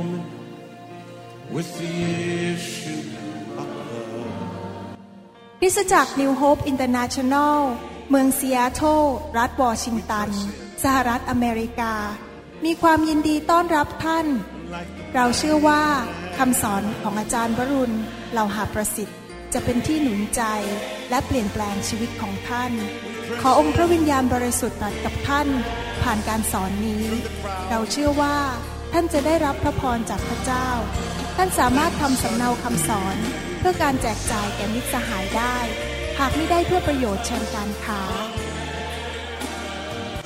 woman with the issue of blood. คริสตจักร New Hope International เมืองซีแอตเทิลรัฐวอชิงตัน สหรัฐอเมริกา มีความยินดีต้อนรับท่าน เราเชื่อว่าคำสอนของอาจารย์วรุณเหล่าหาประสิทธิ์ จะเป็นที่หนุนใจและเปลี่ยนแปลงชีวิตของท่าน ขอองค์พระวิญญาณบริสุทธิ์ตรัสกับท่าน ผ่านการสอนนี้ เราเชื่อว่า ท่านจะได้รับพระพรจากพระเจ้า ท่านสามารถทำสำเนาคำสอน เพื่อการแจกจ่ายแก่มิตรสหายได้ หากไม่ได้เพื่อประโยชน์เชิงการค้า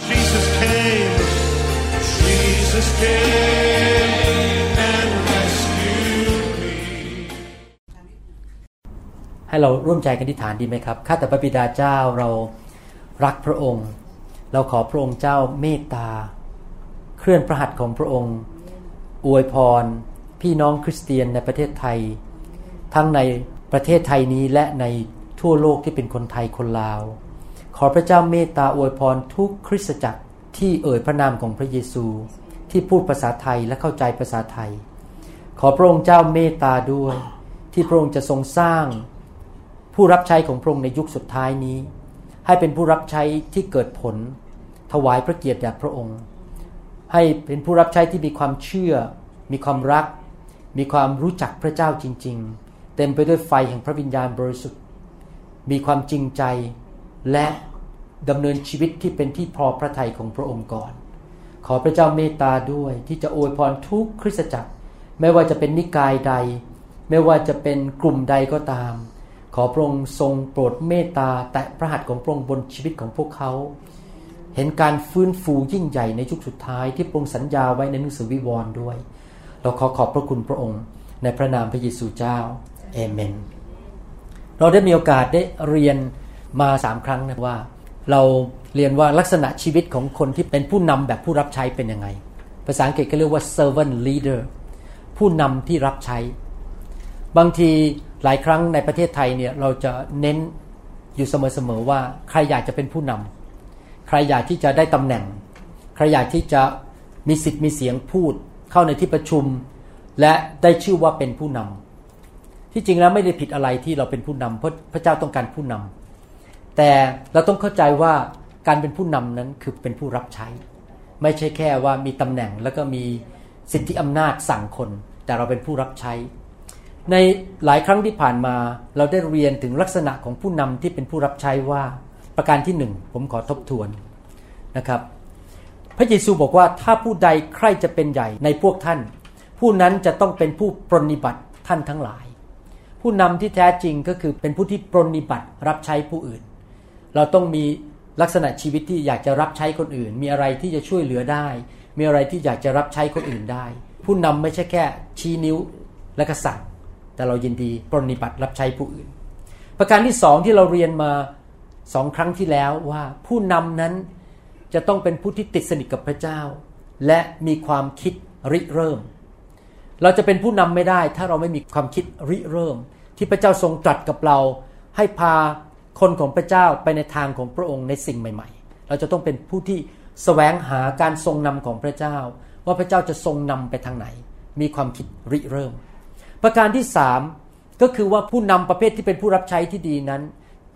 Jesus came, Jesus came and rescued me. ให้เราร่วมใจกันอธิษฐานดีไหมครับ ข้าแต่พระบิดาเจ้าเรารักพระองค์ เราขอพระองค์เจ้าเมตตา เคลื่อนพระหัตถ์ของพระองค์ อวยพร พี่น้องคริสเตียนในประเทศไทย ทั้งในประเทศไทยนี้และในทั่วโลกที่เป็นคนไทยคนลาว ขอพระเจ้าเมตตาอวยพรทุกคริสตจักรที่เอ่ยพระนามของพระเยซู ที่พูดภาษาไทยและเข้าใจภาษาไทย ขอพระองค์เจ้าเมตตาด้วย ที่พระองค์จะทรงสร้าง ผู้รับใช้ของพระองค์ในยุคสุดท้ายนี้ ให้เป็นผู้รับใช้ที่เกิดผล ถวายพระเกียรติแด่พระองค์ ให้เป็นผู้รับใช้ที่มีความเชื่อ มีความรัก มีความรู้จักพระเจ้าจริง ๆ เต็มไปด้วยไฟแห่งพระวิญญาณบริสุทธิ์ มีความจริงใจและดำเนินชีวิตที่เป็นที่พอพระทัยของพระองค์ก่อน ขอพระเจ้าเมตตาด้วยที่จะอวยพรทุกคริสตจักร ไม่ว่าจะเป็นนิกายใด ไม่ว่าจะเป็นกลุ่มใดก็ตาม ขอพระองค์ทรงโปรดเมตตาแตะพระหัตถ์ของพระองค์บนชีวิตของพวกเขา เห็นการฟื้นฟูยิ่งใหญ่ในยุคสุดท้ายที่พระองค์สัญญาไว้ในหนังสือวิวรณ์ด้วย เราขอขอบพระคุณพระองค์ ในพระนามพระเยซูเจ้าเอเมน เราได้มีโอกาสได้เรียนมาสามครั้งนะว่า เราเรียนว่าลักษณะชีวิตของคนที่เป็นผู้นำแบบผู้รับใช้เป็นยังไง ภาษาอังกฤษก็เรียกว่า servant leader ผู้นำที่รับใช้ บางทีหลายครั้งในประเทศไทยเนี่ยเราจะเน้นอยู่เสมอๆว่าใครอยากจะเป็นผู้นำ รอยากที่จะได้ตำแหน่ง ใครอยากที่จะมีสิทธิ์มีเสียงพูด เข้าในที่ประชุม และได้ชื่อว่าเป็นผู้นำที่จริงแล้วไม่ได้ผิดอะไรที่เราเป็นผู้นำเพราะพระเจ้าต้องการผู้นำแต่เราต้องเข้าใจว่าการเป็นผู้นำนั้นคือเป็นผู้รับใช้ ไม่ใช่แค่ว่ามีตำแหน่งแล้วก็มีสิทธิอำนาจสั่งคน แต่เราเป็นผู้รับใช้ ในหลายครั้งที่ผ่านมาเราได้เรียนถึงลักษณะของผู้นำที่เป็นผู้รับใช้ว่า ประการที่หนึ่งผมขอทบทวนนะครับ พระเยซูบอกว่าถ้าผู้ใดใครจะเป็นใหญ่ในพวกท่าน ผู้นั้นจะต้องเป็นผู้ปรนนิบัติท่านทั้งหลาย ผู้นำที่แท้จริงก็คือเป็นผู้ที่ปรนนิบัติรับใช้ผู้อื่น เราต้องมีลักษณะชีวิตที่อยากจะรับใช้คนอื่น มีอะไรที่จะช่วยเหลือได้ มีอะไรที่อยากจะรับใช้คนอื่นได้ ผู้นำไม่ใช่แค่ชี้นิ้วและก็สั่งแต่เรายินดีปรนนิบัติรับใช้ผู้อื่น ประการที่สองที่เราเรียนมา สองครั้งที่แล้วว่าผู้นำนั้นจะต้องเป็นผู้ที่ติดสนิทกับพระเจ้า และมีความคิดริเริ่ม เราจะเป็นผู้นำไม่ได้ ถ้าเราไม่มีความคิดริเริ่ม ที่พระเจ้าทรงตรัสกับเรา ให้พาคนของพระเจ้าไปในทางของพระองค์ในสิ่งใหม่ ๆ เราจะต้องเป็นผู้ที่แสวงหาการทรงนำของพระเจ้า ว่าพระเจ้าจะทรงนำไปทางไหน มีความคิดริเริ่ม ประการที่สามก็คือว่าผู้นำประเภทที่เป็นผู้รับใช้ที่ดีนั้น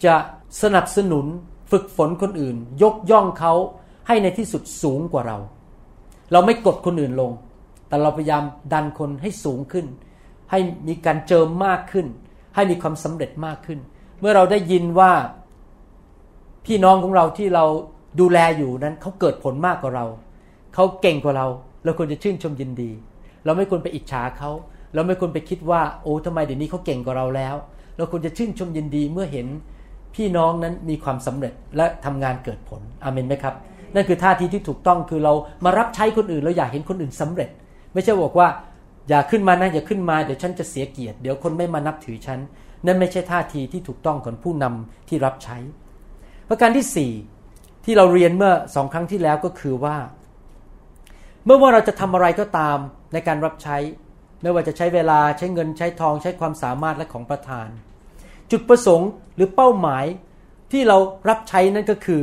จะ สนับสนุนฝึกฝนคนอื่น ยกย่องเขาให้ในที่สุดสูงกว่าเรา เราไม่กดคนอื่นลง แต่เราพยายามดันคนให้สูงขึ้น ให้มีการเจิมมากขึ้น ให้มีความสำเร็จมากขึ้น เมื่อเราได้ยินว่าพี่น้องของเราที่เราดูแลอยู่นั้นเขาเกิดผลมากกว่าเรา เขาเก่งกว่าเรา เราควรจะชื่นชมยินดี เราไม่ควรไปอิจฉาเขา เราไม่ควรไปคิดว่า โอ้ทำไมเดี๋ยวนี้เขาเก่งกว่าเราแล้ว เราควรจะชื่นชมยินดีเมื่อเห็น พี่น้องนั้นมีความสำเร็จและทำงานเกิดผลอเมนไหมครับ นั่นคือท่าทีที่ถูกต้องคือเรามารับใช้คนอื่นเราอยากเห็นคนอื่นสำเร็จ ไม่ใช่บอกว่า อย่าขึ้นมานะอย่าขึ้นมาเดี๋ยวฉันจะเสียเกียรติเดี๋ยวคนไม่มานับถือฉันนั่นไม่ใช่ท่าทีที่ถูกต้องของผู้นำที่รับใช้ ประการที่สี่ที่เราเรียนเมื่อสองครั้งที่แล้วก็คือว่า เมื่อว่าเราจะทำอะไรก็ตามในการรับใช้ ไม่ว่าจะใช้เวลาใช้เงินใช้ทองใช้ความสามารถและของประทาน จุดประสงค์หรือเป้าหมายที่เรารับใช้นั่นก็คือ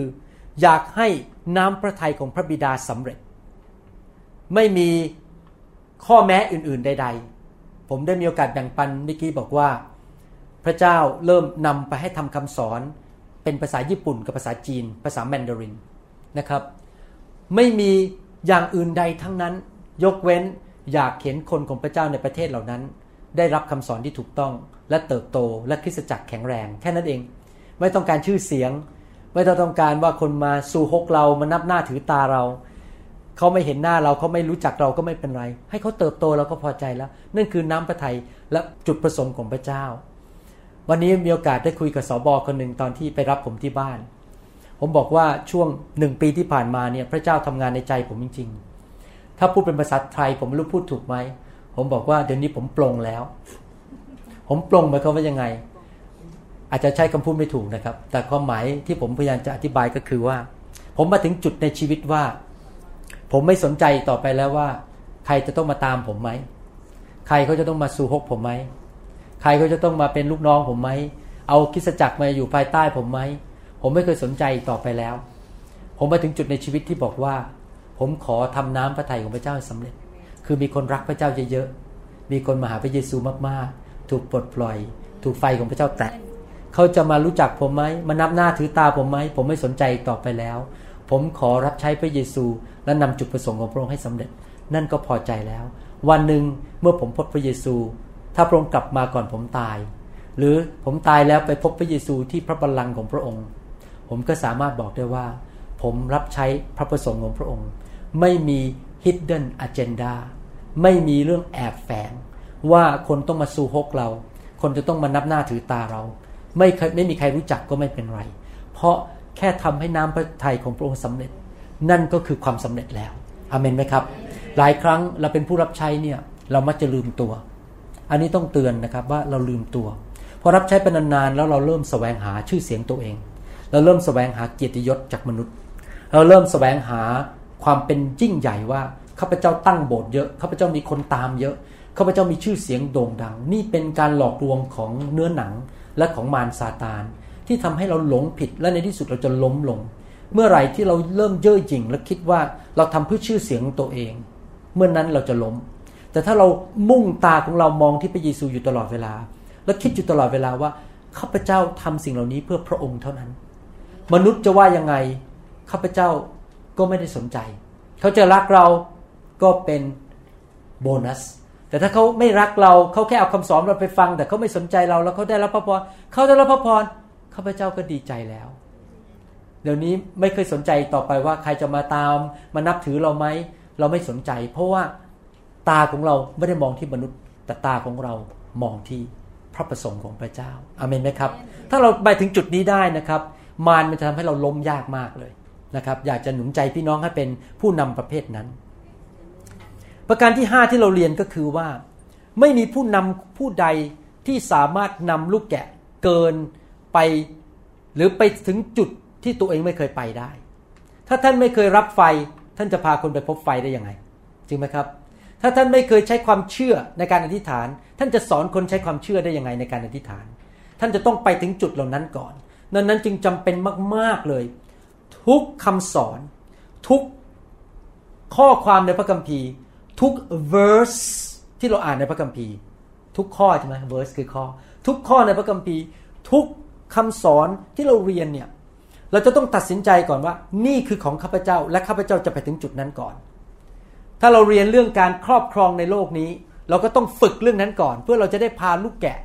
อยากให้น้ำพระทัยของพระบิดาสำเร็จ ไม่มีข้อแม้อื่นๆใด ๆ ผมได้มีโอกาสแบ่งปันเมื่อกี้บอกว่า พระเจ้าเริ่มนำไปให้ทำคำสอนเป็นภาษาญี่ปุ่นกับภาษาจีน ภาษาแมนดารินนะครับ ไม่มีอย่างอื่นใดทั้งนั้น ยกเว้นอยากเห็นคนของพระเจ้าในประเทศเหล่านั้น ได้รับคำสอนที่ถูกต้อง และเติบโตและคริสตจักรแข็งแรง แค่นั้นเอง ไม่ต้องการชื่อเสียง ไม่ต้องการว่าคนมาสู่ฮกเรามานับหน้าถือตาเรา เขาไม่เห็นหน้าเราเขาไม่รู้จักเราก็ไม่เป็นไร ให้เขาเติบโตเราก็พอใจแล้ว นั่นคือน้ำพระทัยและจุดประสงค์ของพระเจ้า วันนี้มีโอกาสได้คุยกับสอบอคนหนึ่งตอนที่ไปรับผมที่บ้าน ผมบอกว่าช่วงหนึ่งปีที่ผ่านมาเนี่ยพระเจ้าทำงานในใจผมจริง ๆ ถ้าพูดเป็นภาษาไทยผมไม่รู้พูดถูกไหมผมบอกว่าเดี๋ยวนี้ผมปลงแล้ว ผมปลงหมายความว่ายังไง อาจจะใช้คำพูดไม่ถูกนะครับ แต่ความหมายที่ผมพยายามจะอธิบายก็คือว่า ผมมาถึงจุดในชีวิตว่า ผมไม่สนใจต่อไปแล้วว่า ใครจะต้องมาตามผมไหมใครเขาจะต้องมาสู่ฮกผมไหมใครเขาจะต้องมาเป็นลูกน้องผมไหมเอาคิสจักรมาอยู่ภายใต้ผมไหมผมไม่เคยสนใจต่อไปแล้ว ผมมาถึงจุดในชีวิตที่บอกว่า ผมขอทำน้ำพระทัยของพระเจ้าให้สำเร็จ คือมีคนรักพระเจ้าเยอะๆมีคนมาหาพระเยซูมากๆ ถูกปลดปล่อย ถูกไฟของพระเจ้าแตะเขาจะมารู้จักผมไหมมานับหน้าถือตาผมไหมผมไม่สนใจต่อไปแล้ว ผมขอรับใช้พระเยซูและนำจุดประสงค์ของพระองค์ให้สำเร็จ นั่นก็พอใจแล้ว วันหนึ่งเมื่อผมพบพระเยซู ถ้าพระองค์กลับมาก่อนผมตาย หรือผมตายแล้วไปพบพระเยซูที่พระบัลลังก์ของพระองค์ ผมก็สามารถบอกได้ว่า ผมรับใช้พระประสงค์ของพระองค์ ไม่มี hidden agenda ไม่มีเรื่องแอบแฝง ว่าคนต้องมาสู่ฮกเรา คนจะต้องมานับหน้าถือตาเรา ไม่ไม่มีใครรู้จักก็ไม่เป็นไร เพราะแค่ทำให้น้ำพระทัยของพระองค์สำเร็จ นั่นก็คือความสำเร็จแล้วอเมนไหมครับ หลายครั้งเราเป็นผู้รับใช้เนี่ยเรามักจะลืมตัว อันนี้ต้องเตือนนะครับว่าเราลืมตัวพอรับใช้เป็นนานๆแล้วเราเริ่มแสวงหาชื่อเสียงตัวเอง เราเริ่มแสวงหาเกียรติยศจากมนุษย์ เราเริ่มแสวงหาความเป็นยิ่งใหญ่ว่าข้าพเจ้าตั้งโบสถ์เยอะข้าพเจ้ามีคนตามเยอะ ข้าพเจ้ามีชื่อเสียงโด่งดัง นี่เป็นการหลอกลวงของเนื้อหนังและของมารซาตาน ที่ทำให้เราหลงผิดและในที่สุดเราจะล้มลง เมื่อไหร่ที่เราเริ่มเย่อหยิ่งและคิดว่าเราทำเพื่อชื่อเสียงตัวเอง เมื่อนนั้นเราจะล้ม แต่ถ้าเรามุ่งตาของเรามองที่พระเยซูอยู่ตลอดเวลา และคิดอยู่ตลอดเวลาว่าข้าพเจ้าทำสิ่งเหล่านี้เพื่อพระองค์เท่านั้น มนุษย์จะว่ายังไงข้าพเจ้าก็ไม่ได้สนใจ เขาจะรักเราก็เป็นโบนัส แต่ถ้าเขาไม่รักเราเขาแค่เอาคำสอนเราไปฟัง แต่เขาไม่สนใจเราแล้วเขาได้รับพระพรเขาได้รับพระพรข้าพเจ้าก็ดีใจแล้ว เดี๋ยวนี้ไม่เคยสนใจต่อไปว่าใครจะมาตามมานับถือเราไหมเราไม่สนใจ เพราะว่าตาของเราไม่ได้มองที่มนุษย์แต่ตาของเรามองที่พระประสงค์ของพระเจ้าอาเมนไหมครับ ถ้าเราไปถึงจุดนี้ได้นะครับ มารมันจะทำให้เราล้มยากมากเลยนะครับ อยากจะหนุนใจพี่น้องให้เป็นผู้นำประเภทนั้น ประการที่ 5 ที่เราเรียนก็คือว่า ไม่มีผู้นำผู้ใดที่สามารถนำลูกแกะเกินไป หรือไปถึงจุดที่ตัวเองไม่เคยไปได้ ถ้าท่านไม่เคยรับไฟ ท่านจะพาคนไปพบไฟได้ยังไง จริงไหมครับ ถ้าท่านไม่เคยใช้ความเชื่อในการอธิษฐาน ท่านจะสอนคนใช้ความเชื่อได้ยังไงในการอธิษฐาน ท่านจะต้องไปถึงจุดเหล่านั้นก่อนดังนั้นจึงจำเป็นมาก ๆเลย ทุกคำสอน ทุกข้อความในพระคัมภีร์ ทุก verse ที่เราอ่านในพระคัมภีร์ ทุกข้อใช่ไหม verse คือข้อ ทุกข้อในพระคัมภีร์ ทุกคำสอนที่เราเรียนเนี่ยเราจะต้องตัดสินใจก่อนว่า นี่คือของข้าพเจ้า และข้าพเจ้าจะไปถึงจุดนั้นก่อน ถ้าเราเรียนเรื่องการครอบครองในโลกนี้ เราก็ต้องฝึกเรื่องนั้นก่อน เพื่อเราจะได้พาลูกแกะ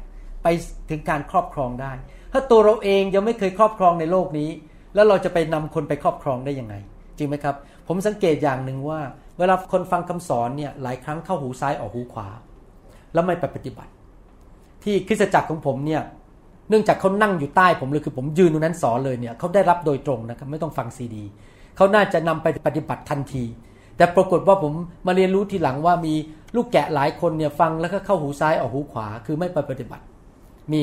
ไปถึงการครอบครองได้ ถ้าตัวเราเองยังไม่เคยครอบครองในโลกนี้ แล้วเราจะไปนำคนไปครอบครองได้ยังไง จริงไหมครับ ผมสังเกตอย่างหนึ่งว่า เวลาคนฟังคำสอนเนี่ยหลายครั้งเข้าหูซ้ายออกหูขวา แล้วไม่ไปปฏิบัติ ที่คริสตจักรของผมเนี่ยเนื่องจากเขานั่งอยู่ใต้ผมเลยคือผมยืนตรงนั้นสอนเลยเนี่ยเขาได้รับโดยตรงนะครับไม่ต้องฟังซีดีเขาน่าจะนำไปปฏิบัติทันที แต่ปรากฏว่าผมมาเรียนรู้ทีหลังว่ามีลูกแกะหลายคนเนี่ยฟังแล้วก็เข้าหูซ้ายออกหูขวา คือไม่ไปปฏิบัติ มี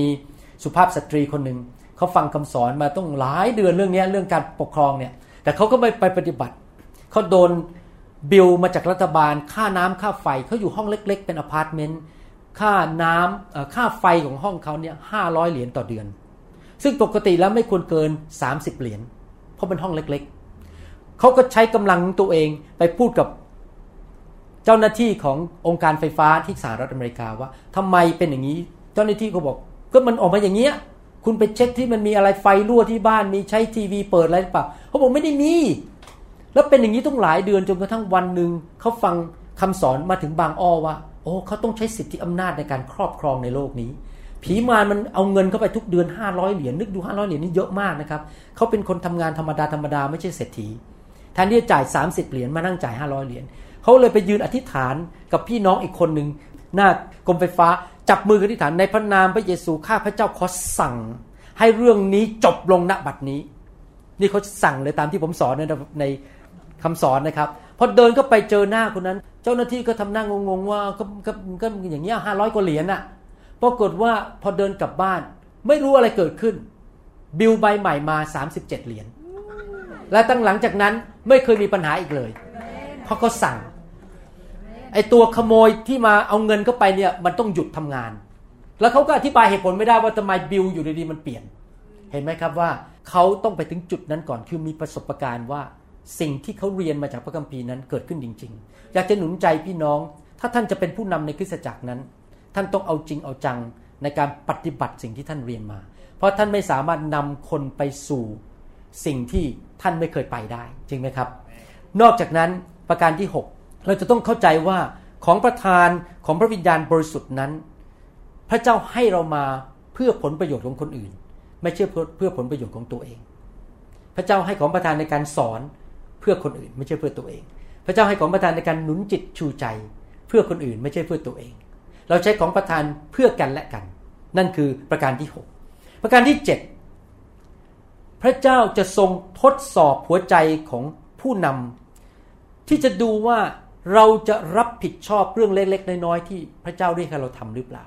สุภาพสตรีคนหนึ่งเขาฟังคำสอนมาต้องหลายเดือนเรื่องนี้เรื่องการปกครองเนี่ยแต่เขาก็ไม่ไปปฏิบัติ เขาโดนบิลมาจากรัฐบาล ค่าน้ำค่าไฟเขาอยู่ห้องเล็ก ๆ เป็นอพาร์ตเมนต์ค่าน้ำค่าไฟของห้องเขาเนี่ยห้าร้อยเหรียญต่อเดือน ซึ่งปกติแล้วไม่ควรเกิน 30 เหรียญเพราะเป็นห้องเล็ก ๆ เขาก็ใช้กำลังตัวเองไปพูดกับเจ้าหน้าที่ขององค์การไฟฟ้าที่สหรัฐอเมริกาว่าทำไมเป็นอย่างนี้ เจ้าหน้าที่ก็บอกก็มันออกมาอย่างเงี้ยคุณไปเช็คที่มันมีอะไรไฟรั่วที่บ้านมีใช้ทีวีเปิดอะไรหรือเปล่าเขาบอกไม่ได้มี แล้วเป็นอย่างนี้ต้องหลายเดือนจนกระทั่งวันหนึ่งเขาฟังคำสอนมาถึงบางอ้อว่า โอ้เขาต้องใช้สิทธิอำนาจในการครอบครองในโลกนี้ ผีมารมันเอาเงินเข้าไปทุกเดือน 500 เหรียญนึกดู 500 เหรียญนี่เยอะมากนะครับเขาเป็นคนทำงานธรรมดาธรรมดาไม่ใช่เศรษฐีแทนที่จะจ่าย 30 เหรียญมานั่งจ่าย 500 เหรียญเขาเลยไปยืนอธิษฐานกับพี่น้องอีกคนหนึ่งหน้ากรมไฟฟ้าจับมือกันอธิษฐานในพระนามพระเยซูข้าพระเจ้าขอสั่ง ให้เรื่องนี้จบลงณบัดนี้ นี่เขาสั่งเลยตามที่ผมสอนในใน คำสอนนะครับพอเดินก็ไปเจอหน้าคนนั้น เจ้าหน้าที่ก็ทำหน้างงๆว่าก็ก็ก็อย่างเงี้ยห้าร้อยกว่าเหรียญน่ะปรากฏว่าพอเดินกลับบ้าน ไม่รู้อะไรเกิดขึ้น บิลใบใหม่มา 37 เหรียญและตั้งหลังจากนั้นไม่เคยมีปัญหาอีกเลยเพราะเขาสั่งไอตัวขโมยที่มาเอาเงินเข้าไปเนี่ยมันต้องหยุดทำงาน แล้วเขาก็อธิบายเหตุผลไม่ได้ว่าทำไมบิลอยู่ดีๆมันเปลี่ยน เห็นไหมครับว่าเขาต้องไปถึงจุดนั้นก่อนคือมีประสบการณ์ว่า สิ่งที่เขาเรียนมาจากพระคัมภีร์นั้นเกิดขึ้นจริง ๆ อยากจะหนุนใจพี่น้อง ถ้าท่านจะเป็นผู้นำในคริสตจักรนั้น ท่านต้องเอาจริงเอาจังในการปฏิบัติสิ่งที่ท่านเรียนมา เพราะท่านไม่สามารถนำคนไปสู่สิ่งที่ท่านไม่เคยไปได้ จริงไหมครับ นอกจากนั้นประการที่ 6 เราจะต้องเข้าใจว่าของประทานของพระวิญญาณบริสุทธิ์นั้น พระเจ้าให้เรามาเพื่อผลประโยชน์ของคนอื่น ไม่ใช่เพื่อผลประโยชน์ของตัวเอง พระเจ้าให้ของประทานในการสอน พื่อคนอื่นไม่ใช่เพื่อตัวเอง พระเจ้าให้ของประทานในการหนุนจิตชูใจ เพื่อคนอื่นไม่ใช่เพื่อตัวเอง เราใช้ของประทานเพื่อกันและกัน นั่นคือประการที่ 6 ประการที่ 7 พระเจ้าจะทรงทดสอบหัวใจของผู้นำที่จะดูว่าเราจะรับผิดชอบเรื่องเล็ก ๆ น้อยๆที่พระเจ้าเรียกให้เราทำหรือเปล่า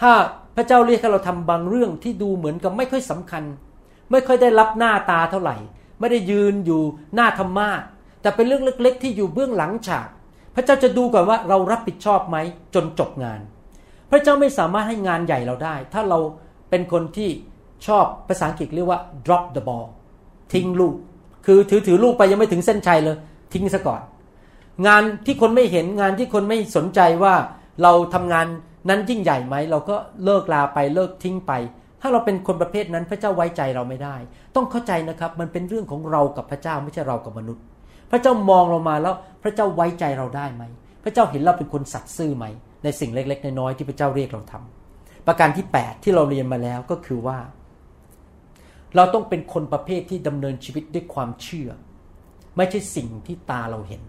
ถ้าพระเจ้าเรียกให้เราทำบางเรื่องที่ดูเหมือนกับไม่ค่อยสำคัญ ไม่ค่อยได้รับหน้าตาเท่าไหร่ ไม่ได้ยืนอยู่หน้าธรรมาแต่เป็นเรื่องเล็ก ๆ ที่อยู่เบื้องหลังฉาก พระเจ้าจะดูก่อนว่าเรารับผิดชอบไหมจนจบงาน พระเจ้าไม่สามารถให้งานใหญ่เราได้ ถ้าเราเป็นคนที่ชอบภาษาอังกฤษเรียกว่า drop the ball ทิ้งลูก คือถือถือลูกไปยังไม่ถึงเส้นชัยเลย ทิ้งซะก่อน งานที่คนไม่เห็นงานที่คนไม่สนใจว่าเราทำงานนั้นยิ่งใหญ่ไหม เราก็เลิกลาไปเลิกทิ้งไป ถ้าเราเป็นคนประเภทนั้นพระเจ้าไว้ใจเราไม่ได้ ต้องเข้าใจนะครับ มันเป็นเรื่องของเรากับพระเจ้าไม่ใช่เรากับมนุษย์ พระเจ้ามองเรามาแล้วพระเจ้าไว้ใจเราได้ไหม พระเจ้าเห็นเราเป็นคนสัตย์ซื่อไหม ในสิ่งเล็ก ๆ น้อยๆที่พระเจ้าเรียกเราทำประการที่ 8 ที่เราเรียนมาแล้วก็คือว่า เราต้องเป็นคนประเภทที่ดำเนินชีวิตด้วยความเชื่อ ไม่ใช่สิ่งที่ตาเราเห็น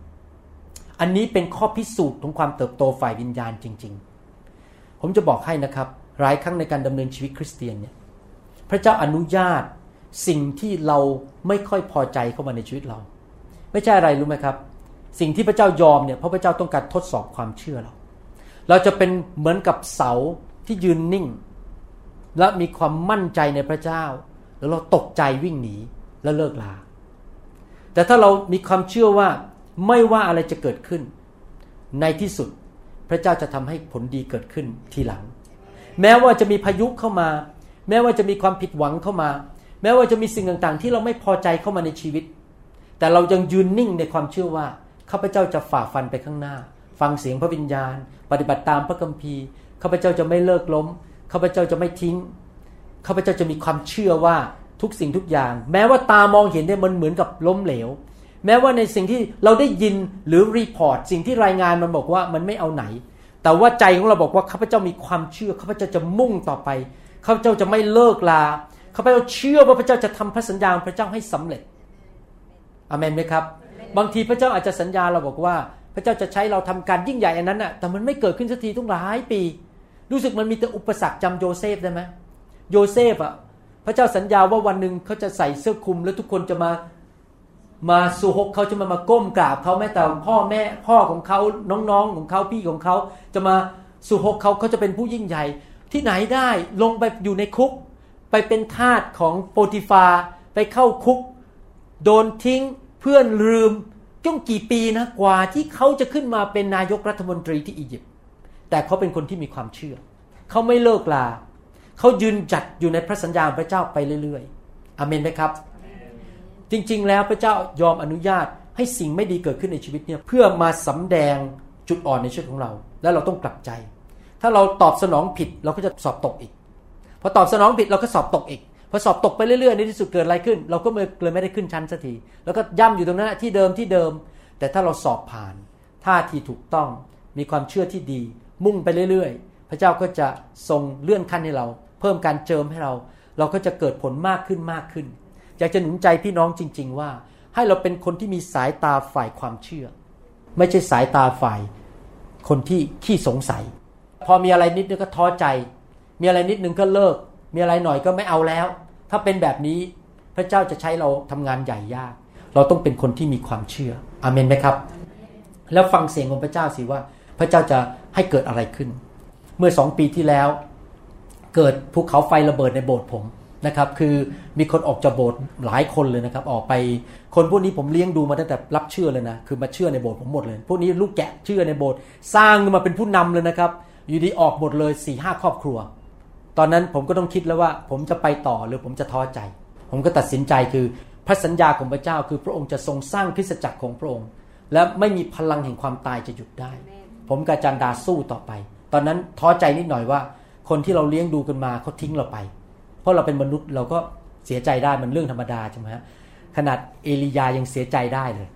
อันนี้เป็นข้อพิสูจน์ของความเติบโตฝ่ายวิญญาณจริง ๆ ผมจะบอกให้นะครับ หลายครั้งในการดำเนินชีวิตคริสเตียนเนี่ยพระเจ้าอนุญาตสิ่งที่เราไม่ค่อยพอใจเข้ามาในชีวิตเรา ไม่ใช่อะไรรู้ไหมครับ สิ่งที่พระเจ้ายอมเนี่ยเพราะพระเจ้าต้องการทดสอบความเชื่อเรา เราจะเป็นเหมือนกับเสาที่ยืนนิ่ง และมีความมั่นใจในพระเจ้า แล้วเราตกใจวิ่งหนีแล้วเลิกลา แต่ถ้าเรามีความเชื่อว่าไม่ว่าอะไรจะเกิดขึ้น ในที่สุดพระเจ้าจะทำให้ผลดีเกิดขึ้นทีหลัง แม้ว่าจะมีพายุเข้ามา แม้ว่าจะมีความผิดหวังเข้ามา แม้ว่าจะมีสิ่งต่างๆ ที่เราไม่พอใจเข้ามาในชีวิต แต่เรายังยืนนิ่งในความเชื่อว่าข้าพเจ้าจะฝ่าฟันไปข้างหน้า ฟังเสียงพระวิญญาณ ปฏิบัติตามพระคัมภีร์ข้าพเจ้าจะไม่เลิกล้มข้าพเจ้าจะไม่ทิ้งข้าพเจ้าจะมีความเชื่อว่าทุกสิ่งทุกอย่าง แม้ว่าตามองเห็นเนี่ยมันเหมือนกับล้มเหลว แม้ว่าในสิ่งที่เราได้ยินหรือ report สิ่งที่รายงานมันบอกว่ามันไม่เอาไหน แต่ว่าใจของเราบอกว่าข้าพเจ้ามีความเชื่อข้าพเจ้าจะมุ่งต่อไปข้าพเจ้าจะไม่เลิกลาข้าพเจ้าเชื่อว่าพระเจ้าจะทำพระสัญญาพระเจ้าให้สำเร็จอเมนไหมครับ บางทีพระเจ้าอาจจะสัญญาเราบอกว่า พระเจ้าจะใช้เราทำการยิ่งใหญ่อันนั้นน่ะแต่มันไม่เกิดขึ้นสักทีต้องหลายปี รู้สึกมันมีแต่อุปสรรคจำโยเซฟได้ไหมโยเซฟอะพระเจ้าสัญญาว่าวันหนึ่งเขาจะใส่เสื้อคลุม แล้วทุกคนจะมา มาซูฮกเขาจะมามาก้มกราบเขาแม้แต่พ่อแม่พ่อของเขาน้องๆของเขาพี่ของเขา จะมาสู่หกเขาเขาจะเป็นผู้ยิ่งใหญ่ที่ไหนได้ลงไปอยู่ในคุก ไปเป็นทาสของโปติฟาไปเข้าคุก โดนทิ้งเพื่อนลืมจ้องกี่ปีนะกว่าที่เขาจะขึ้นมาเป็นนายกรัฐมนตรีที่อียิปต์แต่เขาเป็นคนที่มีความเชื่อ เขาไม่เลิกลาเขายืนจัดอยู่ในพระสัญญาของพระเจ้าไปเรื่อยๆอเมนไหมครับ จริง ๆ แล้วพระเจ้ายอมอนุญาตให้สิ่งไม่ดีเกิดขึ้นในชีวิตเนี่ยเพื่อมาสำแดงจุดอ่อนในชีวิตของเรา แล้วเราต้องกลับใจ ถ้าเราตอบสนองผิดเราก็จะสอบตกอีก พอตอบสนองผิดเราก็สอบตกอีกพอสอบตกไปเรื่อยๆในที่สุดเกิดอะไรขึ้น เราก็เลยไม่ได้ขึ้นชั้นสักทีแล้วก็ย่ำอยู่ตรงนั้นที่เดิมที่เดิม แต่ถ้าเราสอบผ่านท่าทีถูกต้องมีความเชื่อที่ดี มุ่งไปเรื่อยๆ พระเจ้าก็จะทรงเลื่อนขั้นให้เรา เพิ่มการเจิมให้เรา เราก็จะเกิดผลมากขึ้นมากขึ้น อยากจะหนุนใจพี่น้องจริง ๆ ว่า ให้เราเป็นคนที่มีสายตาฝ่ายความเชื่อ ไม่ใช่สายตาฝ่าย คนที่ขี้สงสัย พอมีอะไรนิดนึงก็ท้อใจ มีอะไรนิดนึงก็เลิก มีอะไรหน่อยก็ไม่เอาแล้ว ถ้าเป็นแบบนี้พระเจ้าจะใช้เราทำงานใหญ่ยาก เราต้องเป็นคนที่มีความเชื่ออเมนไหมครับ แล้วฟังเสียงของพระเจ้าสิว่า พระเจ้าจะให้เกิดอะไรขึ้น เมื่อสองปีที่แล้ว เกิดภูเขาไฟระเบิดในโบสถ์ผม นะครับ คือมีคนออกจากโบสถ์หลายคนเลยนะครับ ออกไป คนพวกนี้ผมเลี้ยงดูมาตั้งแต่รับเชื่อเลยนะ คือมาเชื่อในโบสถ์ผมหมดเลย พวกนี้ลูกแกะเชื่อในโบสถ์สร้างมาเป็นผู้นำเลยนะครับ อยู่ดีออกหมดเลย4ี่ห้าครอบครัว ตอนนั้นผมก็ต้องคิดแล้วว่า ผมจะไปต่อหรือผมจะท้อใจ ผมก็ตัดสินใจคือพระสัญญาของพระเจ้าคือพระองค์จะทรงสร้างคริสตจักรของพระองค์ และไม่มีพลังแห่งความตายจะหยุดได้ ผมกับจันดาสู้ต่อไป ตอนนั้นท้อใจนิดหน่อยว่า คนที่เราเลี้ยงดูกันมาเขาทิ้งเราไป เพราะเราเป็นมนุษย์เราก็เสียใจได้มันเรื่องธรรมดาใช่ไหมฮะขนาดเอลียายังเสียใจได้เลย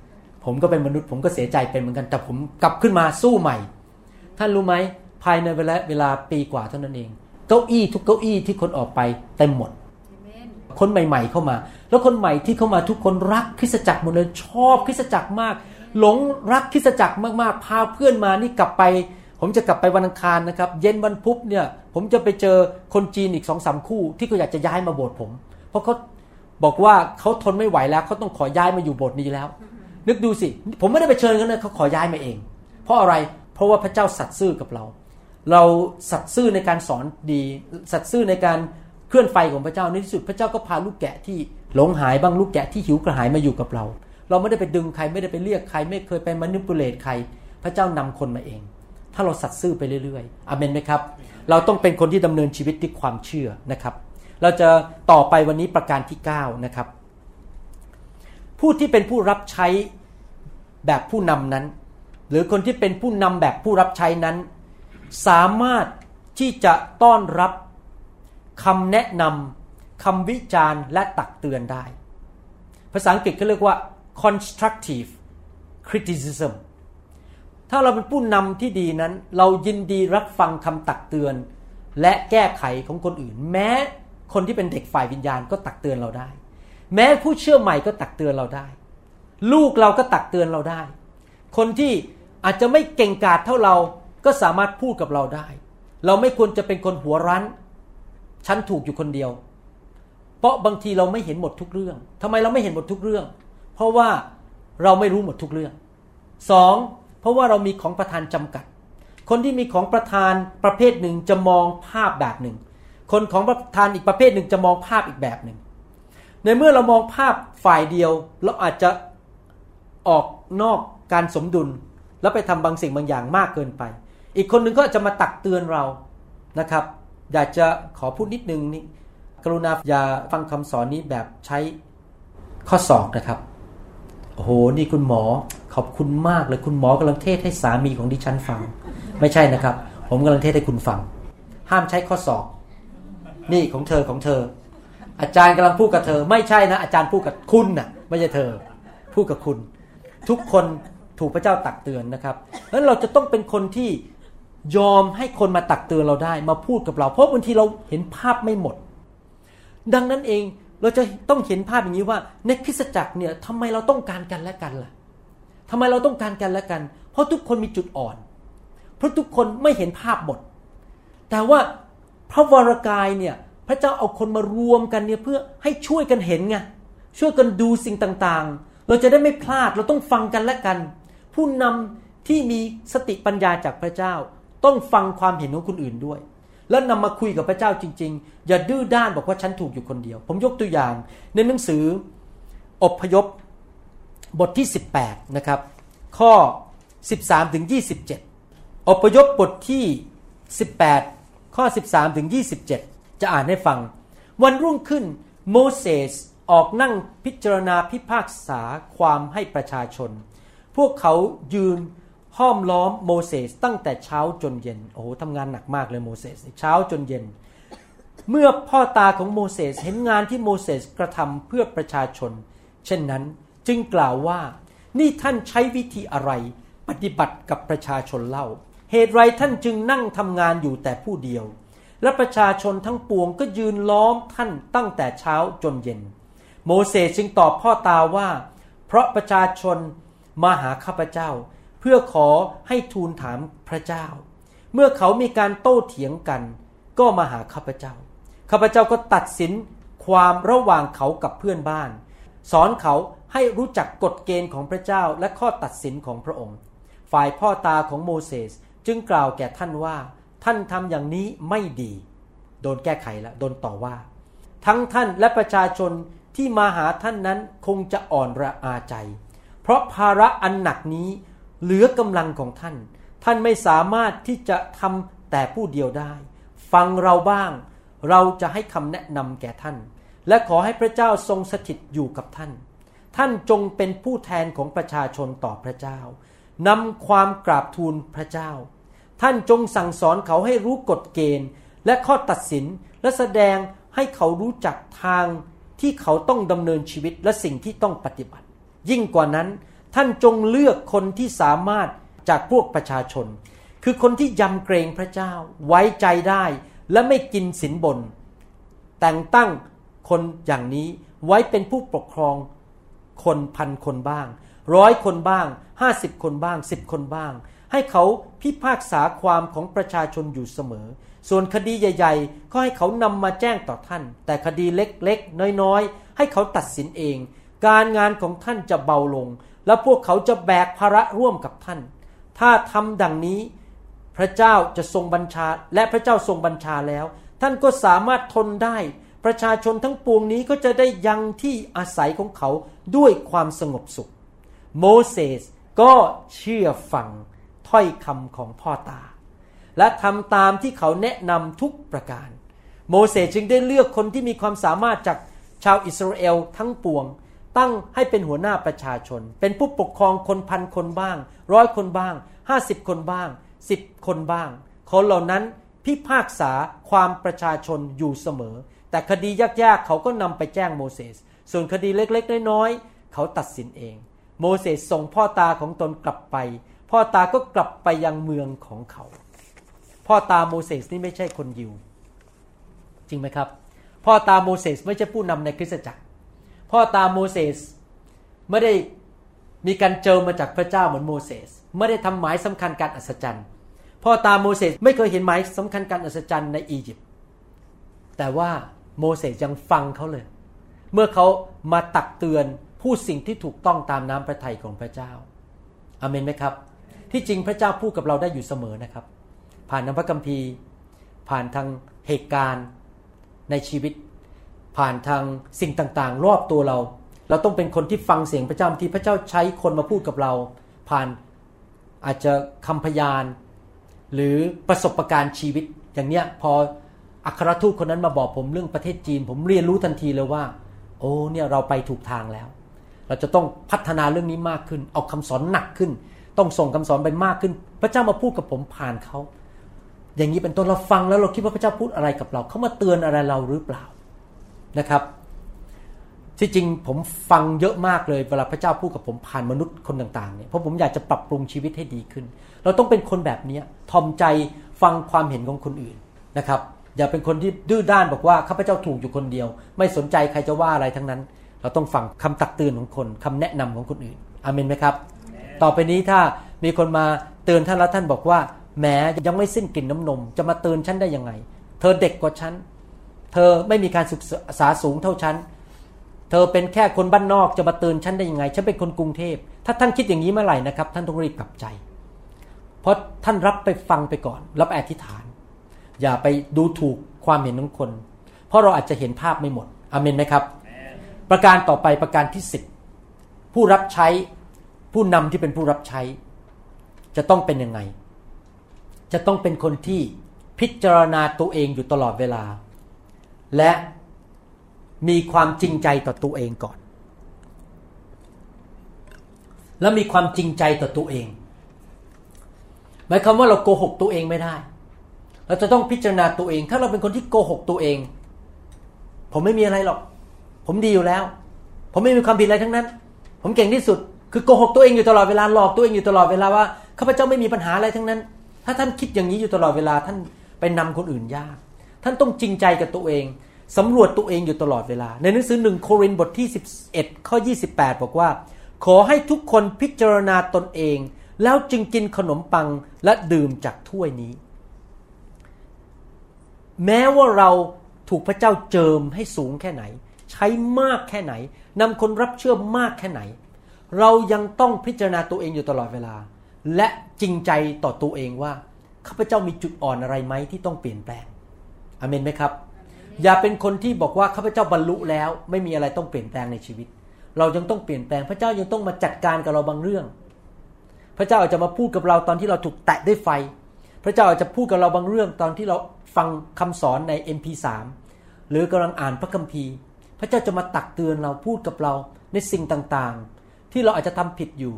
ผมก็เป็นมนุษย์ ผมก็เสียใจเป็นเหมือนกัน แต่ผมกลับขึ้นมาสู้ใหม่ ท่านรู้ไหมภายในเวลาเวลาปีกว่าเท่านั้นเอง เก้าอี้ทุกเก้าอี้ที่คนออกไปเต็มหมด คนใหม่ ๆ เข้ามา แล้วคนใหม่ที่เข้ามาทุกคนรักคริสตจักรหมดเลยชอบคริสตจักรมาก หลงรักคริสตจักรมากๆพาเพื่อนมานี่กลับไป ผมจะกลับไปวันอังคารนะครับ เย็นวันพุธเนี่ย ผมจะไปเจอคนจีนอีกสองสามคู่ ที่เขาอยากจะย้ายมาโบสถ์ผม เพราะเขาบอกว่าเขาทนไม่ไหวแล้วเขาต้องขอย้ายมาอยู่โบสถ์นี้แล้ว นึกดูสิ ผมไม่ได้ไปเชิญเขาเลยเขาขอย้ายมาเอง เพราะอะไรเพราะว่าพระเจ้าสัตย์ซื่อกับเรา เราสัตย์ซื่อในการสอนดี สัตย์ซื่อในการเคลื่อนไฟของพระเจ้าในที่สุดพระเจ้าก็พาลูกแกะที่หลงหายบ้างลูกแกะที่หิวกระหายมาอยู่กับเรา เราไม่ได้ไปดึงใครไม่ได้ไปเรียกใคร ไม่เคยไปมานิปุเลตใคร พระเจ้านำคนมาเอง ถ้าเราสัตย์ซื่อไปเรื่อยๆอเมนไหมครับ เราต้องเป็นคนที่ดำเนินชีวิตด้วยความเชื่อนะครับ เราจะต่อไปวันนี้ประการที่9นะครับ ผู้ที่เป็นผู้รับใช้แบบผู้นำนั้น หรือคนที่เป็นผู้นำแบบผู้รับใช้นั้น สามารถที่จะต้อนรับคำแนะนำคำวิจารณ์และตักเตือนได้ ภาษาอังกฤษเขาเรียกว่า constructive criticism ถ้าเราเป็นผู้นำที่ดีนั้น เรายินดีรับฟังคำตักเตือน และแก้ไขของคนอื่น แม้คนที่เป็นเด็กฝ่ายวิญญาณก็ตักเตือนเราได้ แม้ผู้เชื่อใหม่ก็ตักเตือนเราได้ ลูกเราก็ตักเตือนเราได้ คนที่อาจจะไม่เก่งกาจเท่าเราก็สามารถพูดกับเราได้ เราไม่ควรจะเป็นคนหัวรั้นฉันถูกอยู่คนเดียว เพราะบางทีเราไม่เห็นหมดทุกเรื่องทำไมเราไม่เห็นหมดทุกเรื่อง เพราะว่าเราไม่รู้หมดทุกเรื่องสอง ราะว่าเรามีของประธานจำกัด คนที่มีของประธานประเภทหนึ่งจะมองภาพแบบหนึ่ง คนของประธานอีกประเภทหนึ่งจะมองภาพอีกแบบหนึ่ง ในเมื่อเรามองภาพฝ่ายเดียวเราอาจจะออกนอกการสมดุล แล้วไปทำบางสิ่งบางอย่างมากเกินไป อีกคนหนึ่งก็จะมาตักเตือนเรานะครับ อยากจะขอพูดนิดนึงนี่กรุณาอย่าฟังคำสอนนี้แบบใช้ข้อศอกนะครับ โอ้โห นี่คุณหมอ ขอบคุณมากเลยคุณหมอกำลังเทศให้สามีของดิฉันฟัง ไม่ใช่นะครับ ผมกำลังเทศให้คุณฟัง ห้ามใช้ข้อศอกนี่ของเธอของเธอ อาจารย์กำลังพูดกับเธอ ไม่ใช่นะ อาจารย์พูดกับคุณน่ะ ไม่ใช่เธอ พูดกับคุณ ทุกคนถูกพระเจ้าตักเตือนนะครับแล้วเราจะต้องเป็นคนที่ยอมให้คนมาตักเตือนเราได้ มาพูดกับเรา เพราะบางทีเราเห็นภาพไม่หมด ดังนั้นเองเราจะต้องเห็นภาพอย่างนี้ว่าในคริสตจักรเนี่ยทำไมเราต้องการกันและกันล่ะ ทำไมเราต้องการกันและกัน เพราะทุกคนมีจุดอ่อน เพราะทุกคนไม่เห็นภาพหมด แต่ว่าพระวรากายเนี่ยพระเจ้าเอาคนมารวมกันเนี่ยเพื่อให้ช่วยกันเห็นไงช่วยกันดูสิ่งต่างๆ เราจะได้ไม่พลาดเราต้องฟังกันและกัน ผู้นำที่มีสติปัญญาจากพระเจ้า ต้องฟังความเห็นของคนอื่นด้วย แล้วนำมาคุยกับพระเจ้าจริง ๆ อย่าดื้อด้านบอกว่าฉันถูกอยู่คนเดียว ผมยกตัวอย่างในหนังสือ อบพยพ บทที่ 18 นะครับ ข้อ 13ถึง27 อพยพบทที่ 18 ข้อ 13ถึง27 จะอ่านให้ฟัง วันรุ่งขึ้นโมเสสออกนั่งพิจารณาพิพากษาความให้ประชาชน พวกเขายืนห้อมล้อมโมเสสตั้งแต่เช้าจนเย็น โอ้โหทำงานหนักมากเลยโมเสสเช้าจนเย็น เมื่อพ่อตาของโมเสสเห็นงานที่โมเสสกระทำเพื่อประชาชน เช่นนั้น จึงกล่าวว่านี่ท่านใช้วิธีอะไร ปฏิบัติกับประชาชนเล่า เหตุไรท่านจึงนั่งทำงานอยู่แต่ผู้เดียว และประชาชนทั้งปวงก็ยืนล้อมท่านตั้งแต่เช้าจนเย็น โมเสสจึงตอบพ่อตาว่า เพราะประชาชนมาหาข้าพเจ้า เพื่อขอให้ทูลถามพระเจ้า เมื่อเขามีการโต้เถียงกัน ก็มาหาข้าพเจ้าข้าพเจ้าก็ตัดสินความระหว่างเขากับเพื่อนบ้าน สอนเขา ให้รู้จักกฎเกณฑ์ของพระเจ้าและข้อตัดสินของพระองค์ ฝ่ายพ่อตาของโมเสสจึงกล่าวแก่ท่านว่า ท่านทำอย่างนี้ไม่ดี โดนแก้ไขแล้วโดนต่อว่า ทั้งท่านและประชาชนที่มาหาท่านนั้นคงจะอ่อนระอาใจ เพราะภาระอันหนักนี้เหลือกำลังของท่าน ท่านไม่สามารถที่จะทำแต่ผู้เดียวได้ ฟังเราบ้าง เราจะให้คำแนะนำแก่ท่าน และขอให้พระเจ้าทรงสถิตอยู่กับท่าน ท่านจงเป็นผู้แทนของประชาชนต่อพระเจ้านำความกราบทูลพระเจ้า ท่านจงสั่งสอนเขาให้รู้กฎเกณฑ์ และข้อตัดสินและแสดงให้เขารู้จักทางที่เขาต้องดำเนินชีวิตและสิ่งที่ต้องปฏิบัติ ยิ่งกว่านั้นท่านจงเลือกคนที่สามารถจากพวกประชาชน คือคนที่ยำเกรงพระเจ้า ไว้ใจได้และไม่กินสินบน แต่งตั้งคนอย่างนี้ไว้เป็นผู้ปกครอง คนพันคนบ้างร้อยคนบ้างห้าสิบคนบ้างสิบคนบ้าง ให้เขาพิพากษาความของประชาชนอยู่เสมอ ส่วนคดีใหญ่ ๆ ก็ให้เขานำมาแจ้งต่อท่าน แต่คดีเล็กๆ น้อยๆ ให้เขาตัดสินเอง การงานของท่านจะเบาลง และพวกเขาจะแบกภาระร่วมกับท่าน ถ้าทำดังนี้ พระเจ้าจะทรงบัญชาและพระเจ้าทรงบัญชาแล้ว ท่านก็สามารถทนได้ ประชาชนทั้งปวงนี้ก็จะได้ยังที่อาศัยของเขาด้วยความสงบสุข โมเสสก็เชื่อฟังถ้อยคำของพ่อตา และทำตามที่เขาแนะนำทุกประการ โมเสสจึงได้เลือกคนที่มีความสามารถจากชาวอิสราเอลทั้งปวง ตั้งให้เป็นหัวหน้าประชาชน เป็นผู้ปกครองคนพันคนบ้างร้อยคนบ้างห้าสิบคนบ้างสิบคนบ้าง คนเหล่านั้นพิพากษาความประชาชนอยู่เสมอ แต่คดียากๆเขาก็นำไปแจ้งโมเสส ส่วนคดีเล็กๆ น้อยๆ เขาตัดสินเอง โมเสสส่งพ่อตาของตนกลับไป พ่อตาก็กลับไปยังเมืองของเขา พ่อตาโมเสสนี่ไม่ใช่คนยิว จริงไหมครับ พ่อตาโมเสสไม่ใช่ผู้นำในคริสตจักร พ่อตาโมเสสไม่ได้มีการเจิมมาจากพระเจ้าเหมือนโมเสสไม่ได้ทำหมายสำคัญการอัศจรรย์ พ่อตาโมเสสไม่เคยเห็นหมายสำคัญการอัศจรรย์ในอียิปต์แต่ว่า โมเสสยังฟังเขาเลย เมื่อเขามาตักเตือนพูดสิ่งที่ถูกต้องตามน้ำพระทัยของพระเจ้าอเมนไหมครับ ที่จริงพระเจ้าพูดกับเราได้อยู่เสมอนะครับ ผ่านน้ำพระคัมภีร์ ผ่านทางเหตุการณ์ในชีวิต ผ่านทางสิ่งต่างๆ รอบตัวเรา เราต้องเป็นคนที่ฟังเสียงพระเจ้าที่พระเจ้าใช้คนมาพูดกับเรา ผ่านอาจจะคำพยาน หรือประสบะการณ์ชีวิตอย่างเนี้ยพอ อัครทูตคนนั้นมาบอกผมเรื่องประเทศจีน ผมเรียนรู้ทันทีเลยว่า โอ้เนี่ยเราไปถูกทางแล้ว เราจะต้องพัฒนาเรื่องนี้มากขึ้น เอาคำสอนหนักขึ้น ต้องส่งคำสอนไปมากขึ้น พระเจ้ามาพูดกับผมผ่านเขาอย่างนี้เป็นต้นเราฟังแล้วเราคิดว่าพระเจ้าพูดอะไรกับเราเขามาเตือนอะไรเราหรือเปล่านะครับ ที่จริงผมฟังเยอะมากเลยเวลาพระเจ้าพูดกับผมผ่านมนุษย์คนต่างๆเนี่ยเพราะผมอยากจะปรับปรุงชีวิตให้ดีขึ้น เราต้องเป็นคนแบบนี้ทอมใจฟังความเห็นของคนอื่นนะครับ อย่าเป็นคนที่ดื้อด้านบอกว่าข้าพเจ้าถูกอยู่คนเดียว ไม่สนใจใครจะว่าอะไรทั้งนั้น เราต้องฟังคำตักเตือนของคนคำแนะนำของคนอื่นอเมนไหมครับ ต่อไปนี้ถ้ามีคนมาเตือนท่านแล้วท่านบอกว่าแหมยังไม่สิ้นกลิ่นน้ำนม จะมาเตือนฉันได้ยังไง เธอเด็กกว่าฉัน เธอไม่มีการศึกษาสูงเท่าฉัน เธอเป็นแค่คนบ้านนอกจะมาเตือนฉันได้ยังไง ฉันเป็นคนกรุงเทพ ถ้าท่านคิดอย่างนี้เมื่อไหร่นะครับ ท่านต้องรีบกลับใจ เพราะท่านรับไปฟังไปก่อน รับอธิษฐาน อย่าไปดูถูกความเห็นของคน เพราะเราอาจจะเห็นภาพไม่หมดอเมนไหมครับ ประการต่อไปประการที่สิบผู้รับใช้ผู้นำที่เป็นผู้รับใช้ จะต้องเป็นยังไง จะต้องเป็นคนที่พิจารณาตัวเองอยู่ตลอดเวลา และมีความจริงใจต่อตัวเองก่อน แล้วมีความจริงใจต่อตัวเองหมายความว่าเราโกหกตัวเองไม่ได้ เราจะต้องพิจารณาตัวเอง ถ้าเราเป็นคนที่โกหกตัวเอง ผมไม่มีอะไรหรอก ผมดีอยู่แล้ว ผมไม่มีความผิดอะไรทั้งนั้น ผมเก่งที่สุด คือโกหกตัวเองอยู่ตลอดเวลาหลอกตัวเองอยู่ตลอดเวลาว่าข้าพเจ้าไม่มีปัญหาอะไรทั้งนั้น ถ้าท่านคิดอย่างนี้อยู่ตลอดเวลาท่านไปนำคนอื่นยาก ท่านต้องจริงใจกับตัวเองสำรวจตัวเองอยู่ตลอดเวลา ในหนังสือหนึ่งโครินธ์บทที่ 11 ข้อ 28 บอกว่า ขอให้ทุกคนพิจารณาตนเอง แล้วจึงกินขนมปังและดื่มจากถ้วยนี้ แม้ว่าเราถูกพระเจ้าเจิมให้สูงแค่ไหน ใช้มากแค่ไหนนำคนรับเชื่อมากแค่ไหน เรายังต้องพิจารณาตัวเองอยู่ตลอดเวลา และจริงใจต่อตัวเองว่าข้าพเจ้ามีจุดอ่อนอะไรไหมที่ต้องเปลี่ยนแปลงอเมนไหมครับ อย่าเป็นคนที่บอกว่าข้าพเจ้าบรรลุแล้ว ไม่มีอะไรต้องเปลี่ยนแปลงในชีวิต เรายังต้องเปลี่ยนแปลง พระเจ้ายังต้องมาจัดการกับเราบางเรื่อง พระเจ้าอาจจะมาพูดกับเราตอนที่เราถูกแตะด้วยไฟ พระเจ้าอาจจะพูดกับเราบางเรื่องตอนที่เราฟังคำสอนใน MP3 หรือกำลังอ่านพระคัมภีร์ พระเจ้าจะมาตักเตือนเราพูดกับเราในสิ่งต่างๆ ที่เราอาจจะทำผิดอยู่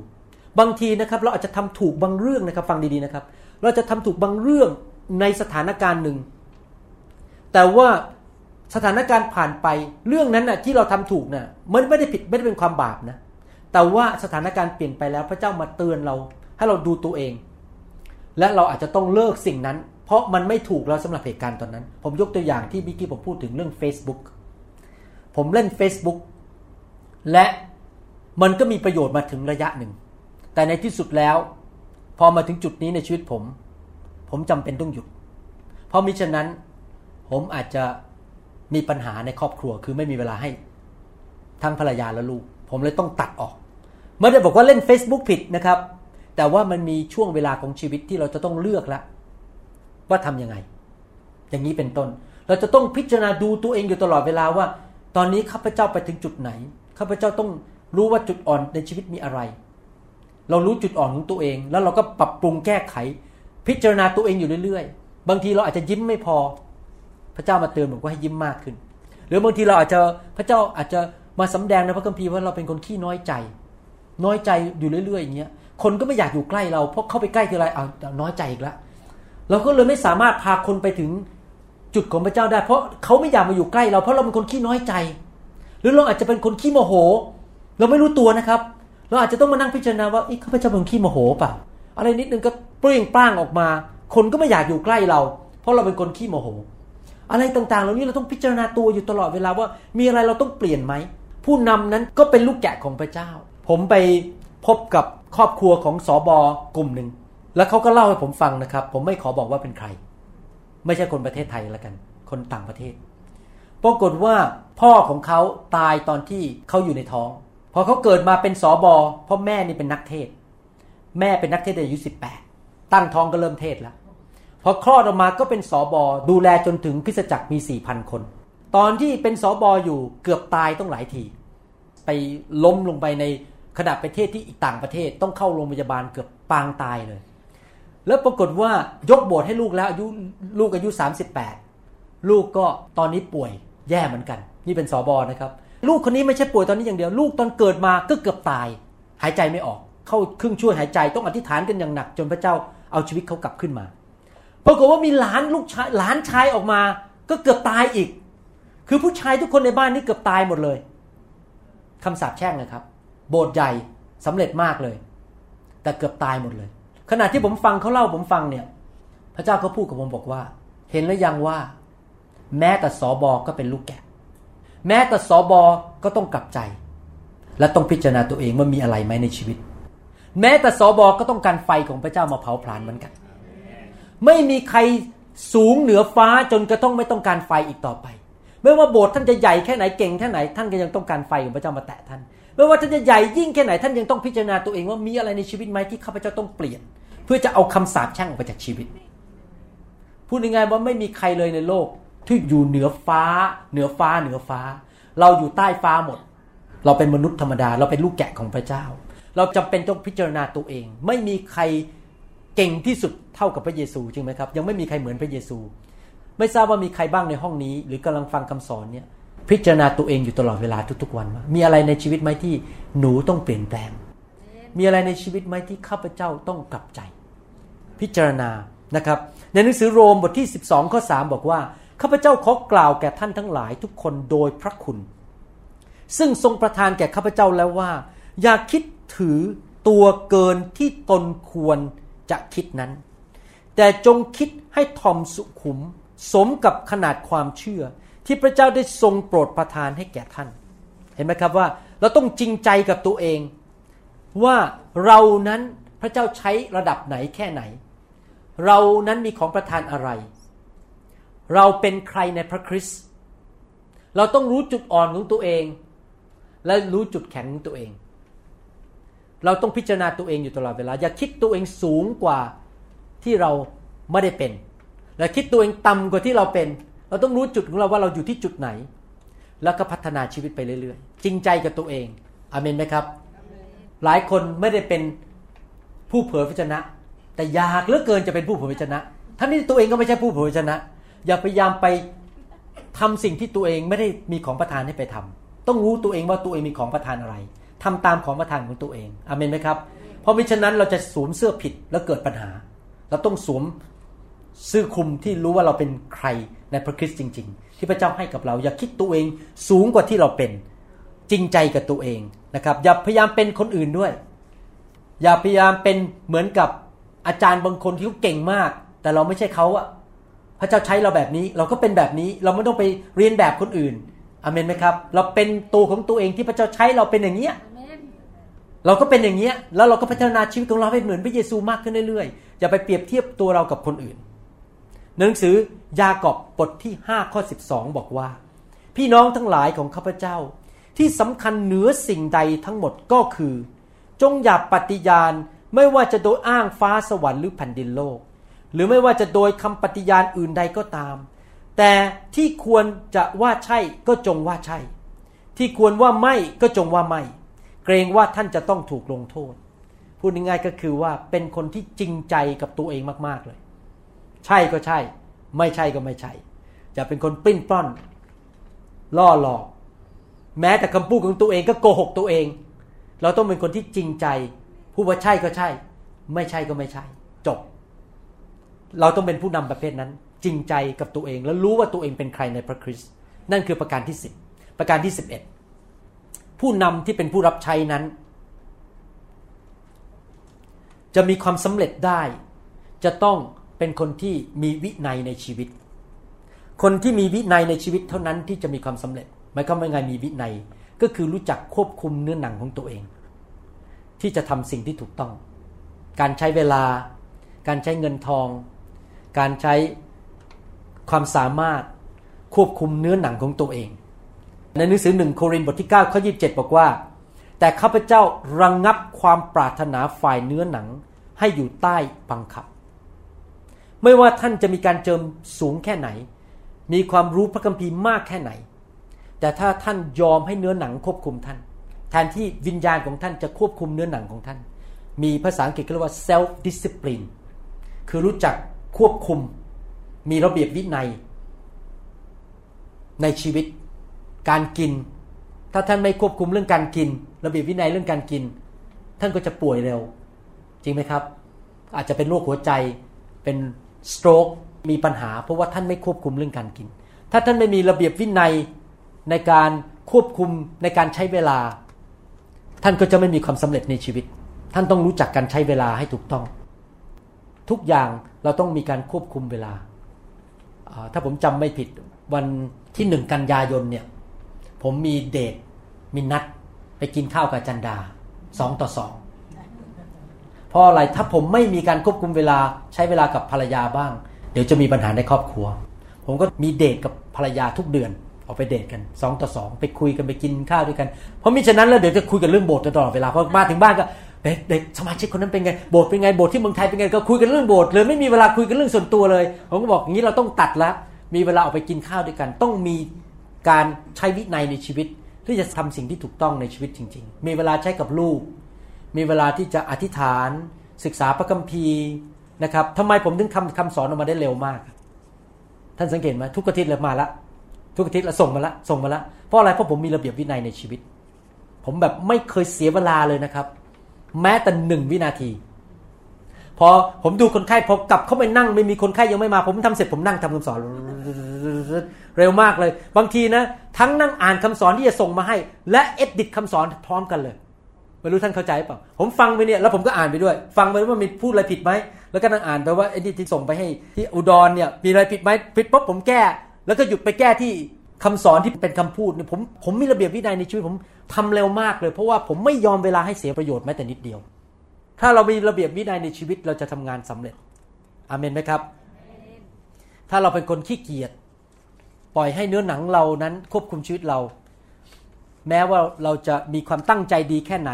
บางทีนะครับเราอาจจะทำถูกบางเรื่องนะครับ ฟังดีๆนะครับ เราจะทำถูกบางเรื่องในสถานการณ์หนึ่ง แต่ว่าสถานการณ์ผ่านไปเรื่องนั้นน่ะที่เราทำถูกน่ะมันไม่ได้ผิดไม่ได้เป็นความบาปนะแต่ว่าสถานการณ์เปลี่ยนไปแล้วพระเจ้ามาเตือนเรา ให้เราดูตัวเอง และเราอาจจะต้องเลิกสิ่งนั้น เพราะมันไม่ถูกแล้วสำหรับเหตุการณ์ตอนนั้น ผมยกตัวอย่างที่บิกกี้ผมพูดถึงเรื่อง Facebook ผมเล่น Facebook และมันก็มีประโยชน์มาถึงระยะหนึ่ง แต่ในที่สุดแล้ว พอมาถึงจุดนี้ในชีวิตผม ผมจำเป็นต้องหยุด เพราะมิฉะนั้น ผมอาจจะมีปัญหาในครอบครัว คือไม่มีเวลาให้ทั้งภรรยาและลูก ผมเลยต้องตัดออก ไม่ได้บอกว่าเล่น Facebook ผิดนะครับ แต่ว่ามันมีช่วงเวลาของชีวิตที่เราจะต้องเลือกแล้วว่าทํำยังไง อย่างนี้เป็นต้น เราจะต้องพิจารณาดูตัวเองอยู่ตลอดเวลาว่า ตอนนี้ข้าพเจ้าไปถึงจุดไหนข้าพเจ้าต้องรู้ว่าจุดอ่อนในชีวิตมีอะไร เรารู้จุดอ่อนของตัวเอง แล้วเราก็ปรับปรุงแก้ไข พิจารณาตัวเองอยู่เรื่อยๆ บางทีเราอาจจะยิ้มไม่พอ พระเจ้ามาเตือนบอกว่าให้ยิ้มมากขึ้น หรือบางทีเราอาจจะพระเจ้าอาจจะมาสำแดงในพระคัมภีร์ว่าเราเป็นคนขี้น้อยใจ น้อยใจอยู่เรื่อยๆอย่างเงี้ย คนก็ไม่อยากอยู่ใกล้เราเพราะเข้าไปใกล้ทีไรเอาน้อยใจอีกแล้วเราก็เลยไม่สามารถพาคนไปถึงจุดของพระเจ้าได้ เพราะเขาไม่อยากมาอยู่ใกล้เราเพราะเราเป็นคนขี้น้อยใจ หรือเราอาจจะเป็นคนขี้โมโห เราไม่รู้ตัวนะครับ เราอาจจะต้องมานั่งพิจารณาว่าข้าพเจ้าเป็นขี้โมโหเปล่าอะไรนิดนึงก็เปรี้ยงปร้างออกมา คนก็ไม่อยากอยู่ใกล้เรา เพราะเราเป็นคนขี้โมโห อะไรต่างๆ เหล่านี้เราต้องพิจารณาตัวอยู่ตลอดเวลาว่า มีอะไรเราต้องเปลี่ยนไหมผู้นำนั้นก็เป็นลูกแกะของพระเจ้า ผมไปพบกับ ครอบครัวของสอบอกลุ่มหนึ่ง แล้วเขาก็เล่าให้ผมฟังนะครับ ผมไม่ขอบอกว่าเป็นใคร ไม่ใช่คนประเทศไทยแล้วกัน คนต่างประเทศ ปรากฏว่าพ่อของเขาตายตอนที่เขาอยู่ในท้อง พอเขาเกิดมาเป็นสอบอเพราะแม่นี่เป็นนักเทศ แม่เป็นนักเทศอายุสิบแปดตั้งท้องก็เริ่มเทศแล้ว พอคลอดออกมาก็เป็นสอบอดูแลจนถึงคริสจักรมีสี่พันคน ตอนที่เป็นสอบออยู่เกือบตายต้องหลายที ไปล้มลงไปใน ขณะประเทศที่อีกต่างประเทศต้องเข้าโรงพยาบาลเกือบปางตายเลย แล้วปรากฏว่ายกโบสถ์ให้ลูกแล้วอายุลูกอายุ 38 ลูกก็ตอนนี้ป่วยแย่เหมือนกัน นี่เป็นสอบอนะครับ ลูกคนนี้ไม่ใช่ป่วยตอนนี้อย่างเดียว ลูกตอนเกิดมาก็เกือบตาย หายใจไม่ออก เข้าครึ่งช่วยหายใจต้องอธิษฐานกันอย่างหนัก จนพระเจ้าเอาชีวิตเขากลับขึ้นมา ปรากฏว่ามีหลานลูกชายหลานชายออกมา ก็เกือบตายอีก คือผู้ชายทุกคนในบ้านนี่เกือบตายหมดเลยคำสาปแช่งนะครับ โบสถ์ใหญ่สำเร็จมากเลย แต่เกือบตายหมดเลย ขณะที่ผมฟังเขาเล่าผมฟังเนี่ย พระเจ้าเขาพูดกับผมบอกว่า เห็นแล้วยังว่า แม้แต่สอบอก็เป็นลูกแกะ แม้แต่สอบอก็ต้องกลับใจ และต้องพิจารณาตัวเองว่ามีอะไรไหมในชีวิต แม้แต่สอบอก็ต้องการไฟของพระเจ้ามาเผาผลาญเหมือนกัน ไม่มีใครสูงเหนือฟ้าจนกระต้องไม่ต้องการไฟอีกต่อไป ไม่ว่าโบสถ์ท่านจะใหญ่แค่ไหนเก่งแค่ไหน ท่านก็ยังต้องการไฟของพระเจ้ามาแตะท่าน ไม่ว่าท่านจะใหญ่ยิ่งแค่ไหนท่านยังต้องพิจารณาตัวเองว่ามีอะไรในชีวิตไหมที่ข้าพเจ้าต้องเปลี่ยน เพื่อจะเอาคำสาปแช่งออกไปจากชีวิตพูดง่ายๆว่าไม่มีใครเลยในโลกที่อยู่เหนือฟ้า เหนือฟ้าเหนือฟ้า เราอยู่ใต้ฟ้าหมด เราเป็นมนุษย์ธรรมดา เราเป็นลูกแกะของพระเจ้า เราจำเป็นต้องพิจารณาตัวเอง ไม่มีใครเก่งที่สุดเท่ากับพระเยซูจริงไหมครับ ยังไม่มีใครเหมือนพระเยซู ไม่ทราบว่ามีใครบ้างในห้องนี้ หรือกำลังฟังคำสอนเนี่ย พิจารณาตัวเองอยู่ตลอดเวลาทุกๆวันว่ามีอะไรในชีวิตไหมที่หนูต้องเปลี่ยนแปลง มีอะไรในชีวิตไหมที่ข้าพเจ้าต้องกลับใจ พิจารณานะครับ ในหนังสือโรมบทที่ 12ข้อ3บอกว่าข้าพเจ้าขอกล่าวแก่ท่านทั้งหลายทุกคนโดยพระคุณ ซึ่งทรงประทานแก่ข้าพเจ้าแล้วว่า อย่าคิดถือตัวเกินที่ตนควรจะคิดนั้น แต่จงคิดให้ทอมสุขุม สมกับขนาดความเชื่อ ที่พระเจ้าได้ทรงโปรดประทานให้แก่ท่าน เห็นไหมครับว่าเราต้องจริงใจกับตัวเอง ว่าเรานั้นพระเจ้าใช้ระดับไหนแค่ไหน เรานั้นมีของประทานอะไร เราเป็นใครในพระคริสต์เราต้องรู้จุดอ่อนของตัวเอง และรู้จุดแข็งของตัวเอง เราต้องพิจารณาตัวเองอยู่ตลอดเวลา อย่าคิดตัวเองสูงกว่าที่เราไม่ได้เป็น และคิดตัวเองต่ำกว่าที่เราเป็น เราต้องรู้จุดของเราว่าเราอยู่ที่จุดไหน แล้วก็พัฒนาชีวิตไปเรื่อยๆ จริงใจกับตัวเองอเมนไหมครับ หลายคนไม่ได้เป็นผู้เผยพระชนะ แต่อยากเหลือเกินจะเป็นผู้เผยพระชนะทั้งนี้ตัวเองก็ไม่ใช่ผู้เผยพระชนะ อย่าพยายามไปทำสิ่งที่ตัวเองไม่ได้มีของประทานให้ไปทำต้องรู้ตัวเองว่าตัวเองมีของประทานอะไรทำตามของประทานของตัวเองอเมนไหมครับ เพราะมิฉะนั้นเราจะสวมเสื้อผิดแล้วเกิดปัญหา เราต้องสวมเสื้อคลุมที่รู้ว่าเราเป็นใคร ในพระคริสต์จริง ๆ ที่พระเจ้าให้กับเรา อย่าคิดตัวเองสูงกว่าที่เราเป็น จริงใจกับตัวเองนะครับ อย่าพยายามเป็นคนอื่นด้วย อย่าพยายามเป็นเหมือนกับอาจารย์บางคนที่เขาเก่งมาก แต่เราไม่ใช่เขาอะพระเจ้าใช้เราแบบนี้ เราก็เป็นแบบนี้ เราไม่ต้องไปเรียนแบบคนอื่นอเมนไหมครับ เราเป็นตัวของตัวเองที่พระเจ้าใช้เราเป็นอย่างเนี้ยเราก็เป็นอย่างเงี้ยแล้วเราก็พัฒนาชีวิตของเราให้เหมือนพระเยซูมากขึ้นเรื่อยๆอย่าไปเปรียบเทียบตัวเรากับคนอื่น หนังสือยากอบบทที่5ข้อ12 บอกว่า พี่น้องทั้งหลายของข้าพเจ้า ที่สำคัญเหนือสิ่งใดทั้งหมดก็คือ จงอย่าปฏิญาณไม่ว่าจะโดยอ้างฟ้าสวรรค์หรือแผ่นดินโลก หรือไม่ว่าจะโดยคำปฏิญาณอื่นใดก็ตาม แต่ที่ควรจะว่าใช่ก็จงว่าใช่ ที่ควรว่าไม่ก็จงว่าไม่ เกรงว่าท่านจะต้องถูกลงโทษ พูดง่ายๆก็คือว่าเป็นคนที่จริงใจกับตัวเองมากๆเลย ใช่ก็ใช่ ไม่ใช่ก็ไม่ใช่ จะเป็นคนปลิ้นปล้อน ล่อหลอก แม้แต่คำพูดของตัวเองก็โกหกตัวเอง เราต้องเป็นคนที่จริงใจพูดว่าใช่ก็ใช่ ไม่ใช่ก็ไม่ใช่ จบ เราต้องเป็นผู้นำประเภทนั้น จริงใจกับตัวเอง แล้วรู้ว่าตัวเองเป็นใครในพระคริสต์นั่นคือประการที่สิบประการที่สิบเอ็ดผู้นำที่เป็นผู้รับใช้นั้น จะมีความสำเร็จได้ จะต้อง เป็นคนที่มีวินัยในชีวิต คนที่มีวินัยในชีวิตเท่านั้นที่จะมีความสำเร็จหมายความว่าไงมีวินัยก็คือรู้จักควบคุมเนื้อหนังของตัวเอง ที่จะทำสิ่งที่ถูกต้อง การใช้เวลา การใช้เงินทอง การใช้ความสามารถควบคุมเนื้อหนังของตัวเอง ในหนังสือหนึ่งโครินธ์บทที่9ข้อ27 บอกว่า แต่ข้าพเจ้าระงงับความปรารถนาฝ่ายเนื้อหนังให้อยู่ใต้บังคับ ไม่ว่าท่านจะมีการเจิมสูงแค่ไหน มีความรู้พระคัมภีร์มากแค่ไหน แต่ถ้าท่านยอมให้เนื้อหนังควบคุมท่าน แทนที่วิญญาณของท่านจะควบคุมเนื้อหนังของท่าน มีภาษาอังกฤษเรียกว่า self discipline คือรู้จักควบคุม มีระเบียบวินัย ในชีวิต การกิน ถ้าท่านไม่ควบคุมเรื่องการกิน ระเบียบวินัยเรื่องการกิน ท่านก็จะป่วยเร็ว จริงไหมครับ อาจจะเป็นโรคหัวใจ เป็น สโตรกมีปัญหา เพราะว่าท่านไม่ควบคุมเรื่องการกิน ถ้าท่านไม่มีระเบียบวินัยในการควบคุมในการใช้เวลา ท่านก็จะไม่มีความสำเร็จในชีวิต ท่านต้องรู้จักการใช้เวลาให้ถูกต้อง ทุกอย่างเราต้องมีการควบคุมเวลา ถ้าผมจำไม่ผิดวันที่หนึ่งกันยายนเนี่ยผมมีเดทมีนัดไปกินข้าวกับจันดาสองต่อสอง เพราะอะไรถ้าผมไม่มีการควบคุมเวลาใช้เวลากับภรรยาบ้าง เดี๋ยวจะมีปัญหาในครอบครัว ผมก็มีเดทกับภรรยาทุกเดือนออกไปเดทกันสองต่อสองไปคุยกันไปกินข้าวด้วยกันเพราะมิฉะนั้นแล้วเดี๋ยวจะคุยกันเรื่องโบสถ์ตลอดเวลาพอมาถึงบ้านก็เด็กเด็กสมาชิกคนนั้นเป็นไงโบสถ์เป็นไงโบสถ์ที่เมืองไทยเป็นไงก็คุยกันเรื่องโบสถ์เลยไม่มีเวลาคุยกันเรื่องส่วนตัวเลย ผมก็บอกอย่างนี้เราต้องตัดละมีเวลาออกไปกินข้าวด้วยกัน ต้องมีการใช้วินัยในชีวิตที่จะทำสิ่งที่ถูกต้องในชีวิตจริง ๆ มีเวลาใช้กับลูก มีเวลาที่จะอธิษฐานศึกษาพระคัมภีร์นะครับทำไมผมถึงคำคำสอนออกมาได้เร็วมาก ท่านสังเกตไหมทุกอาทิตย์เลยมาละทุกอาทิตย์ละส่งมาละส่งมาละเพราะอะไรเพราะผมมีระเบียบวินัยในชีวิต ผมแบบไม่เคยเสียเวลาเลยนะครับ แม้แต่หนึ่งวินาที พอผมดูคนไข้พอกลับเข้าไปนั่ง ไม่มีคนไข้ยังไม่มา ผมทำเสร็จผมนั่งทำคำสอน เร็วมากเลย บางทีนะ ทั้งนั่งอ่านคำสอนที่จะส่งมาให้ และเอ็ดดิตคำสอนพร้อมกันเลย ไม่รู้ท่านเข้าใจเปล่าผมฟังไปเนี่ยแล้วผมก็อ่านไปด้วย ฟังไปว่ามีพูดอะไรผิดไหมแล้วก็นั่งอ่านไปว่าไอ้นี่ที่ส่งไปให้ที่อุดรเนี่ยมีอะไรผิดไหมผิดปุ๊บผมแก้ แล้วก็หยุดไปแก้ที่คำสอนที่เป็นคำพูดเนี่ยผมผมมีระเบียบวินัยในชีวิตผมทำเร็วมากเลย เพราะว่าผมไม่ยอมเวลาให้เสียประโยชน์แม้แต่นิดเดียว ถ้าเรามีระเบียบวินัยในชีวิตเราจะทำงานสำเร็จอาเมนไหมครับ ถ้าเราเป็นคนขี้เกียจปล่อยให้เนื้อหนังเรานั้นควบคุมชีวิตเรา แม้ว่าเราจะมีความตั้งใจดีแค่ไหน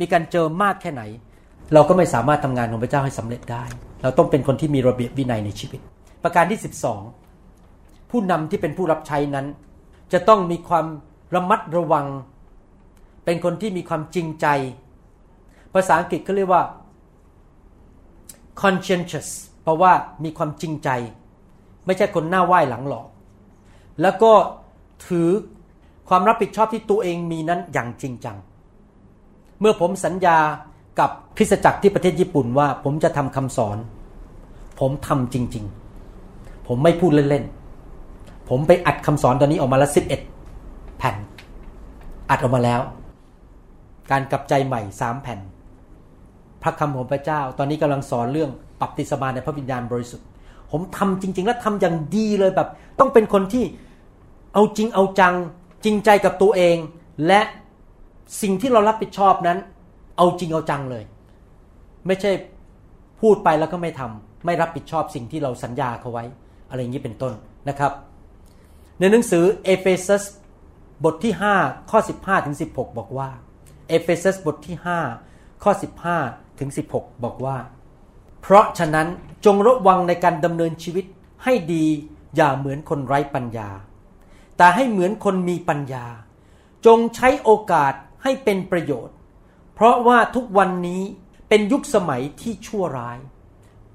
มีการเจอมากแค่ไหน เราก็ไม่สามารถทำงานของพระเจ้าให้สำเร็จได้ เราต้องเป็นคนที่มีระเบียบวินัยในชีวิต ประการที่ 12 ผู้นำที่เป็นผู้รับใช้นั้น จะต้องมีความระมัดระวัง เป็นคนที่มีความจริงใจ ภาษาอังกฤษเขาเรียกว่า conscientious เพราะว่ามีความจริงใจ ไม่ใช่คนหน้าไหว้หลังหลอก แล้วก็ถือ ความรับผิดชอบที่ตัวเองมีนั้นอย่างจริงจัง เมื่อผมสัญญากับคริสตจักรที่ประเทศญี่ปุ่นว่า ผมจะทำคำสอน ผมทำจริง ๆ ผมไม่พูดเล่นๆ ผมไปอัดคำสอนตอนนี้ออกมาล้วสิบเอ็ดแผ่น อัดออกมาแล้ว การกลับใจใหม่สามแผ่น พระคำของพระเจ้า ตอนนี้กำลังสอนเรื่องปรับติสมาในพระวิญญาณบริสุทธิ์ ผมทำจริง ๆ และทำอย่างดีเลยแบบ ต้องเป็นคนที่เอาจริงเอาจัง จริงใจกับตัวเอง และสิ่งที่เรารับผิดชอบนั้น เอาจริงเอาจังเลย ไม่ใช่พูดไปแล้วก็ไม่ทำไม่รับผิดชอบสิ่งที่เราสัญญาเขาไว้ อะไรอย่างนี้เป็นต้นนะครับ ในหนังสือเอเฟซัสบทที่ 5 ข้อ 15ถึง16 บอกว่าเอเฟซัสบทที่ 5 ข้อ 15ถึง16 บอกว่า เพราะฉะนั้นจงระวังในการดำเนินชีวิตให้ดีอย่าเหมือนคนไร้ปัญญา แต่ให้เหมือนคนมีปัญญา จงใช้โอกาสให้เป็นประโยชน์ เพราะว่าทุกวันนี้เป็นยุคสมัยที่ชั่วร้าย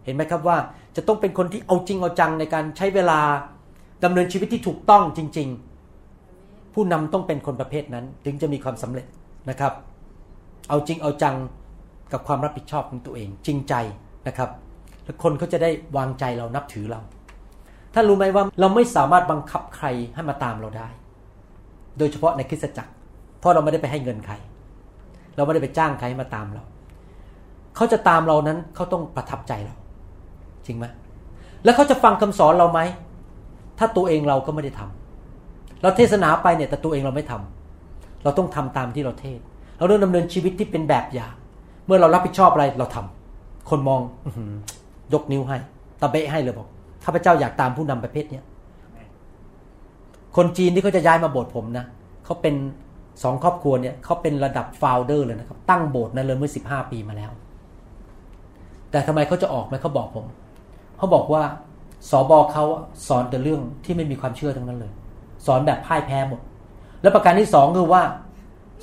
เห็นไหมครับว่าจะต้องเป็นคนที่เอาจริงเอาจังในการใช้เวลาดำเนินชีวิตที่ถูกต้องจริง ๆ ผู้นำต้องเป็นคนประเภทนั้นถึงจะมีความสำเร็จนะครับ เอาจริงเอาจังกับความรับผิดชอบของตัวเอง จริงใจนะครับ แล้วคนเขาจะได้วางใจเรานับถือเรา ท่านรู้ไหมว่าเราไม่สามารถบังคับใครให้มาตามเราได้ โดยเฉพาะในคริสตจักร เพราะเราไม่ได้ไปให้เงินใคร เราไม่ได้ไปจ้างใครให้มาตามเรา เขาจะตามเรานั้นเขาต้องประทับใจเรา จริงไหมแล้วเขาจะฟังคำสอนเราไหม ถ้าตัวเองเราก็ไม่ได้ทำเราเทศนาไปเนี่ยแต่ตัวเองเราไม่ทำเราต้องทำตามที่เราเทศ เราต้องดำเนินชีวิตที่เป็นแบบอย่างเมื่อเรารับผิดชอบอะไรเราทำคนมองอยกนิ้วให้ตะเบะให้เลยบอก ข้าพเจ้าอยากตามผู้นำประเภทเนี้ยคนจีนที่เขาจะย้ายมาโบสถ์ผมนะเขาเป็นสองครอบครัวเนี่ยเขาเป็นระดับฟาวเดอร์เลยนะครับ ตั้งโบสถ์นั้นเลยเมื่อสิบห้าปีมาแล้ว แต่ทำไมเขาจะออกไหมเขาบอกผมเขาบอกว่าสอบอเขาสอนแต่เรื่องที่ไม่มีความเชื่อทั้งนั้นเลย สอนแบบพ่ายแพ้หมด แล้วประการที่สองคือว่า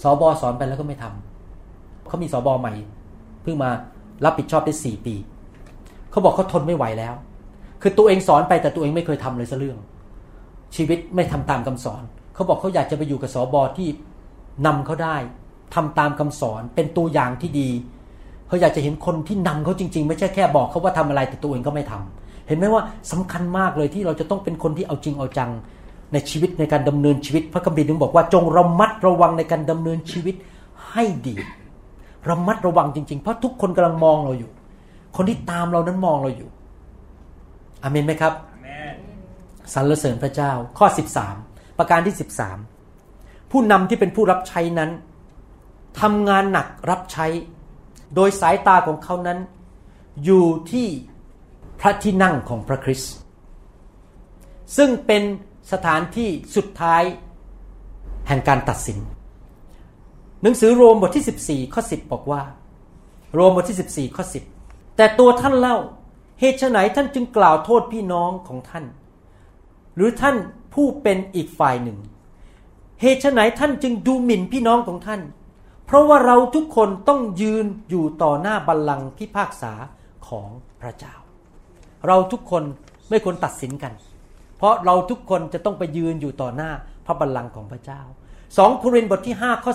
สอบอสอนไปแล้วก็ไม่ทำเขามีสอบอใหม่ เพิ่งมารับผิดชอบได้สี่ปีเขาบอกเขาทนไม่ไหวแล้ว คือตัวเองสอนไปแต่ตัวเองไม่เคยทำเลยสักเรื่อง ชีวิตไม่ทำตามคำสอน เขาบอกเขาอยากจะไปอยู่กับสอบอที่นำเขาได้ทำตามคำสอนเป็นตัวอย่างที่ดีเขาอยากจะเห็นคนที่นำเขาจริง ๆ ไม่ใช่แค่บอกเขาว่าทำอะไรแต่ตัวเองก็ไม่ทำเห็นไหมว่าสำคัญมากเลยที่เราจะต้องเป็นคนที่เอาจริงเอาจังในชีวิตในการดำเนินชีวิต พระคัมภีร์ถึงบอกว่าจงระมัดระวังในการดำเนินชีวิตให้ดี ระมัดระวังจริง ๆ เพราะทุกคนกำลังมองเราอยู่ คนที่ตามเรานั้นมองเราอยู่ อเมนไหมครับสรรเสริญพระเจ้า ข้อ 13 ประการที่ 13 ผู้นำที่เป็นผู้รับใช้นั้นทำงานหนักรับใช้ โดยสายตาของเขานั้น อยู่ที่พระที่นั่งของพระคริสต์ซึ่งเป็นสถานที่สุดท้ายแห่งการตัดสิน หนังสือโรมบทที่ 14 ข้อ 10 บอกว่า โรมบทที่ 14 ข้อ 10 แต่ตัวท่านเล่า เหตุไหนท่านจึงกล่าวโทษพี่น้องของท่าน หรือท่านผู้เป็นอีกฝ่ายหนึ่ง เหตุไหนท่านจึงดูหมิ่นพี่น้องของท่าน เพราะว่าเราทุกคนต้องยืนอยู่ต่อหน้าบัลลังก์พิพากษาของพระเจ้า เราทุกคนไม่ควรตัดสินกัน เพราะเราทุกคนจะต้องไปยืนอยู่ต่อหน้าพระบัลลังก์ของพระเจ้าสองโครินธ์บทที่5ข้อ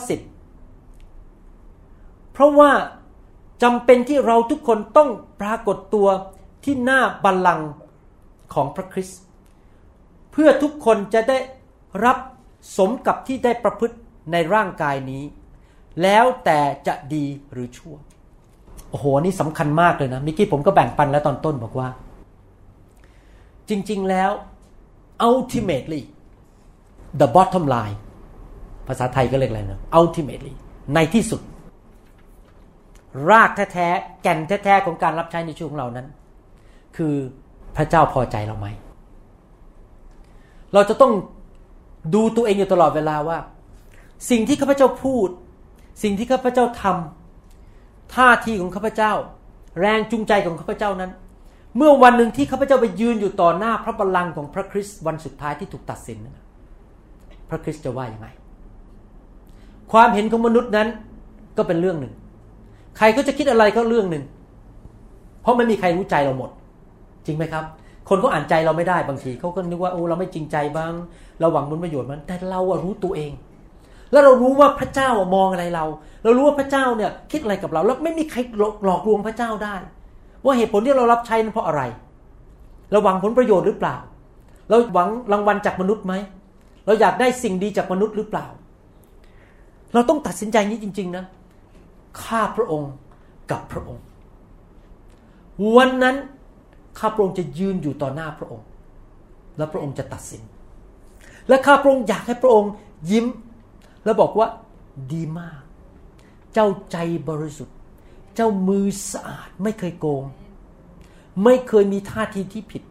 10 เพราะว่าจำเป็นที่เราทุกคนต้องปรากฏตัว ที่หน้าบัลลังก์ของพระคริสต์เพื่อทุกคนจะได้รับสมกับที่ได้ประพฤติในร่างกายนี้ แล้วแต่จะดีหรือชั่ว โอ้โห นี่สำคัญมากเลยนะมิกี้ผมก็แบ่งปันแล้วตอนต้นบอกว่า จริงๆแล้ว ultimately the bottom line ภาษาไทยก็เรียกอะไรนะ ultimately ในที่สุด รากแท้ๆแก่นแท้ๆของการรับใช้ในช่วงของเรานั้น คือพระเจ้าพอใจเราไหม เราจะต้องดูตัวเองอยู่ตลอดเวลาว่า สิ่งที่ข้าพเจ้าพูด สิ่งที่ข้าพเจ้าทำท่าทีของข้าพเจ้า แรงจูงใจของข้าพเจ้านั้น เมื่อวันหนึ่งที่ข้าพเจ้าไปยืนอยู่ต่อหน้าพระบัลลังก์ของพระคริสต์วันสุดท้ายที่ถูกตัดสินนั้นพระคริสต์จะว่ายังไง ความเห็นของมนุษย์นั้นก็เป็นเรื่องหนึ่ง ใครก็จะคิดอะไรก็เรื่องหนึ่ง เพราะไม่มีใครรู้ใจเราหมด จริงไหมครับ คนเขาอ่านใจเราไม่ได้บางทีเขาก็นึกว่าโอ้เราไม่จริงใจบ้าง เราหวังผลประโยชน์มันแต่เราอะรู้ตัวเอง แล้วเรารู้ว่าพระเจ้ามองอะไรเรา เรารู้ว่าพระเจ้าเนี่ยคิดอะไรกับเรา แล้วไม่มีใครหลอกลวงพระเจ้าได้ ว่าเหตุผลที่เรารับใช้นั้นเพราะอะไร เราหวังผลประโยชน์หรือเปล่า เราหวังรางวัลจากมนุษย์ไหมเราอยากได้สิ่งดีจากมนุษย์หรือเปล่า เราต้องตัดสินใจนี้จริง ๆ นะข้าพระองค์กับพระองค์ วันนั้น ข้าพระองค์จะยืนอยู่ต่อหน้าพระองค์ และพระองค์จะตัดสิน และข้าพระองค์อยากให้พระองค์ยิ้ม แล้วบอกว่าดีมาก เจ้าใจบริสุทธิ์ เจ้ามือสะอาดไม่เคยโกง ไม่เคยมีท่าทีที่ผิด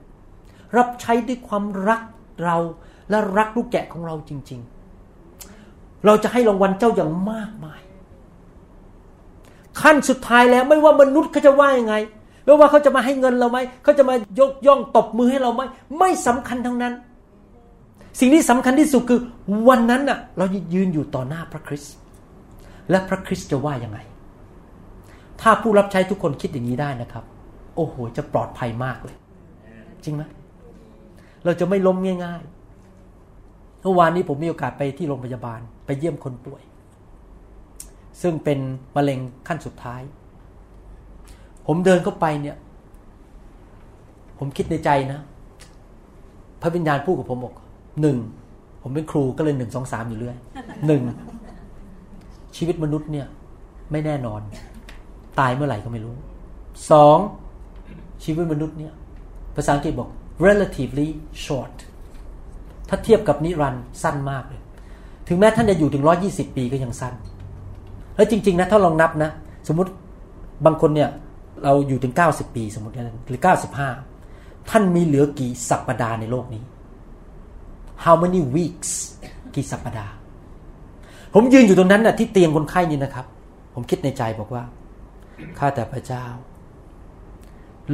รับใช้ด้วยความรักเราและรักลูกแกะของเราจริง ๆ เราจะให้รางวัลเจ้าอย่างมากมาย ขั้นสุดท้ายแล้วไม่ว่ามนุษย์เขาจะว่ายังไง ไม่ว่าเขาจะมาให้เงินเราไหมเขาจะมายกย่องตบมือให้เราไหมไม่สำคัญทั้งนั้น สิ่งที่สำคัญที่สุดคือวันนั้นน่ะเรายืนอยู่ต่อหน้าพระคริสต์และพระคริสต์จะว่ายังไง ถ้าผู้รับใช้ทุกคนคิดอย่างนี้ได้นะครับ โอ้โห จะปลอดภัยมากเลย จริงไหมเราจะไม่ล้มง่ายๆเมื่อวานนี้ผมมีโอกาสไปที่โรงพยาบาล ไปเยี่ยมคนป่วย ซึ่งเป็นมะเร็งขั้นสุดท้าย ผมเดินเข้าไปเนี่ย ผมคิดในใจนะ พระวิญญาณพูดกับผมบอกหนึ่งผมเป็นครูก็เลยหนึ่งสองสามอยู่เรื่อยหนึ่งชีวิตมนุษย์เนี่ย ไม่แน่นอน ตายเมื่อไหร่ก็ไม่รู้สองชีวิตมนุษย์เนี่ย ภาษาอังกฤษบอก relatively short ถ้าเทียบกับนิรันด์สั้นมากเลย ถึงแม้ท่านจะอยู่ถึงร้อยี่สิบปีก็ยังสั้น แล้วจริง ๆ นะ ถ้าลองนับนะ สมมติบางคนเนี่ย เราอยู่ถึง 90 ปีสมมติกันหรือ 95 ท่านมีเหลือกี่สัปปดาห์ในโลกนี้ how many weeks กี่สัปปดาห์ ผมยืนอยู่ตรงนั้นนะ่ะที่เตียงคนไข้นี่นะครับ ผมคิดในใจบอกว่า ข้าแต่พระเจ้า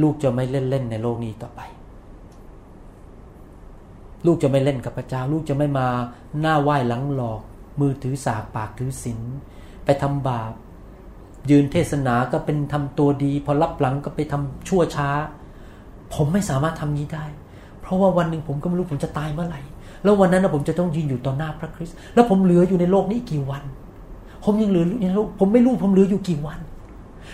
ลูกจะไม่เล่นเล่นในโลกนี้ต่อไป ลูกจะไม่เล่นกับพระเจ้า ลูกจะไม่มาหน้าไหว้หลังหลอก มือถือสากปากถือศีลไปทำบาป ยืนเทศนาก็เป็นทำตัวดี พอรับหลังก็ไปทำชั่วช้า ผมไม่สามารถทำนี้ได้ เพราะว่าวันหนึ่งผมก็ไม่รู้ผมจะตายเมื่อไหร่ แล้ววันนั้นผมจะต้องยืนอยู่ต่อหน้าพระคริสต์แล้วผมเหลืออยู่ในโลกนี้กี่วัน ผมยังเหลือในโลก ผมไม่รู้ผมเหลืออยู่กี่วัน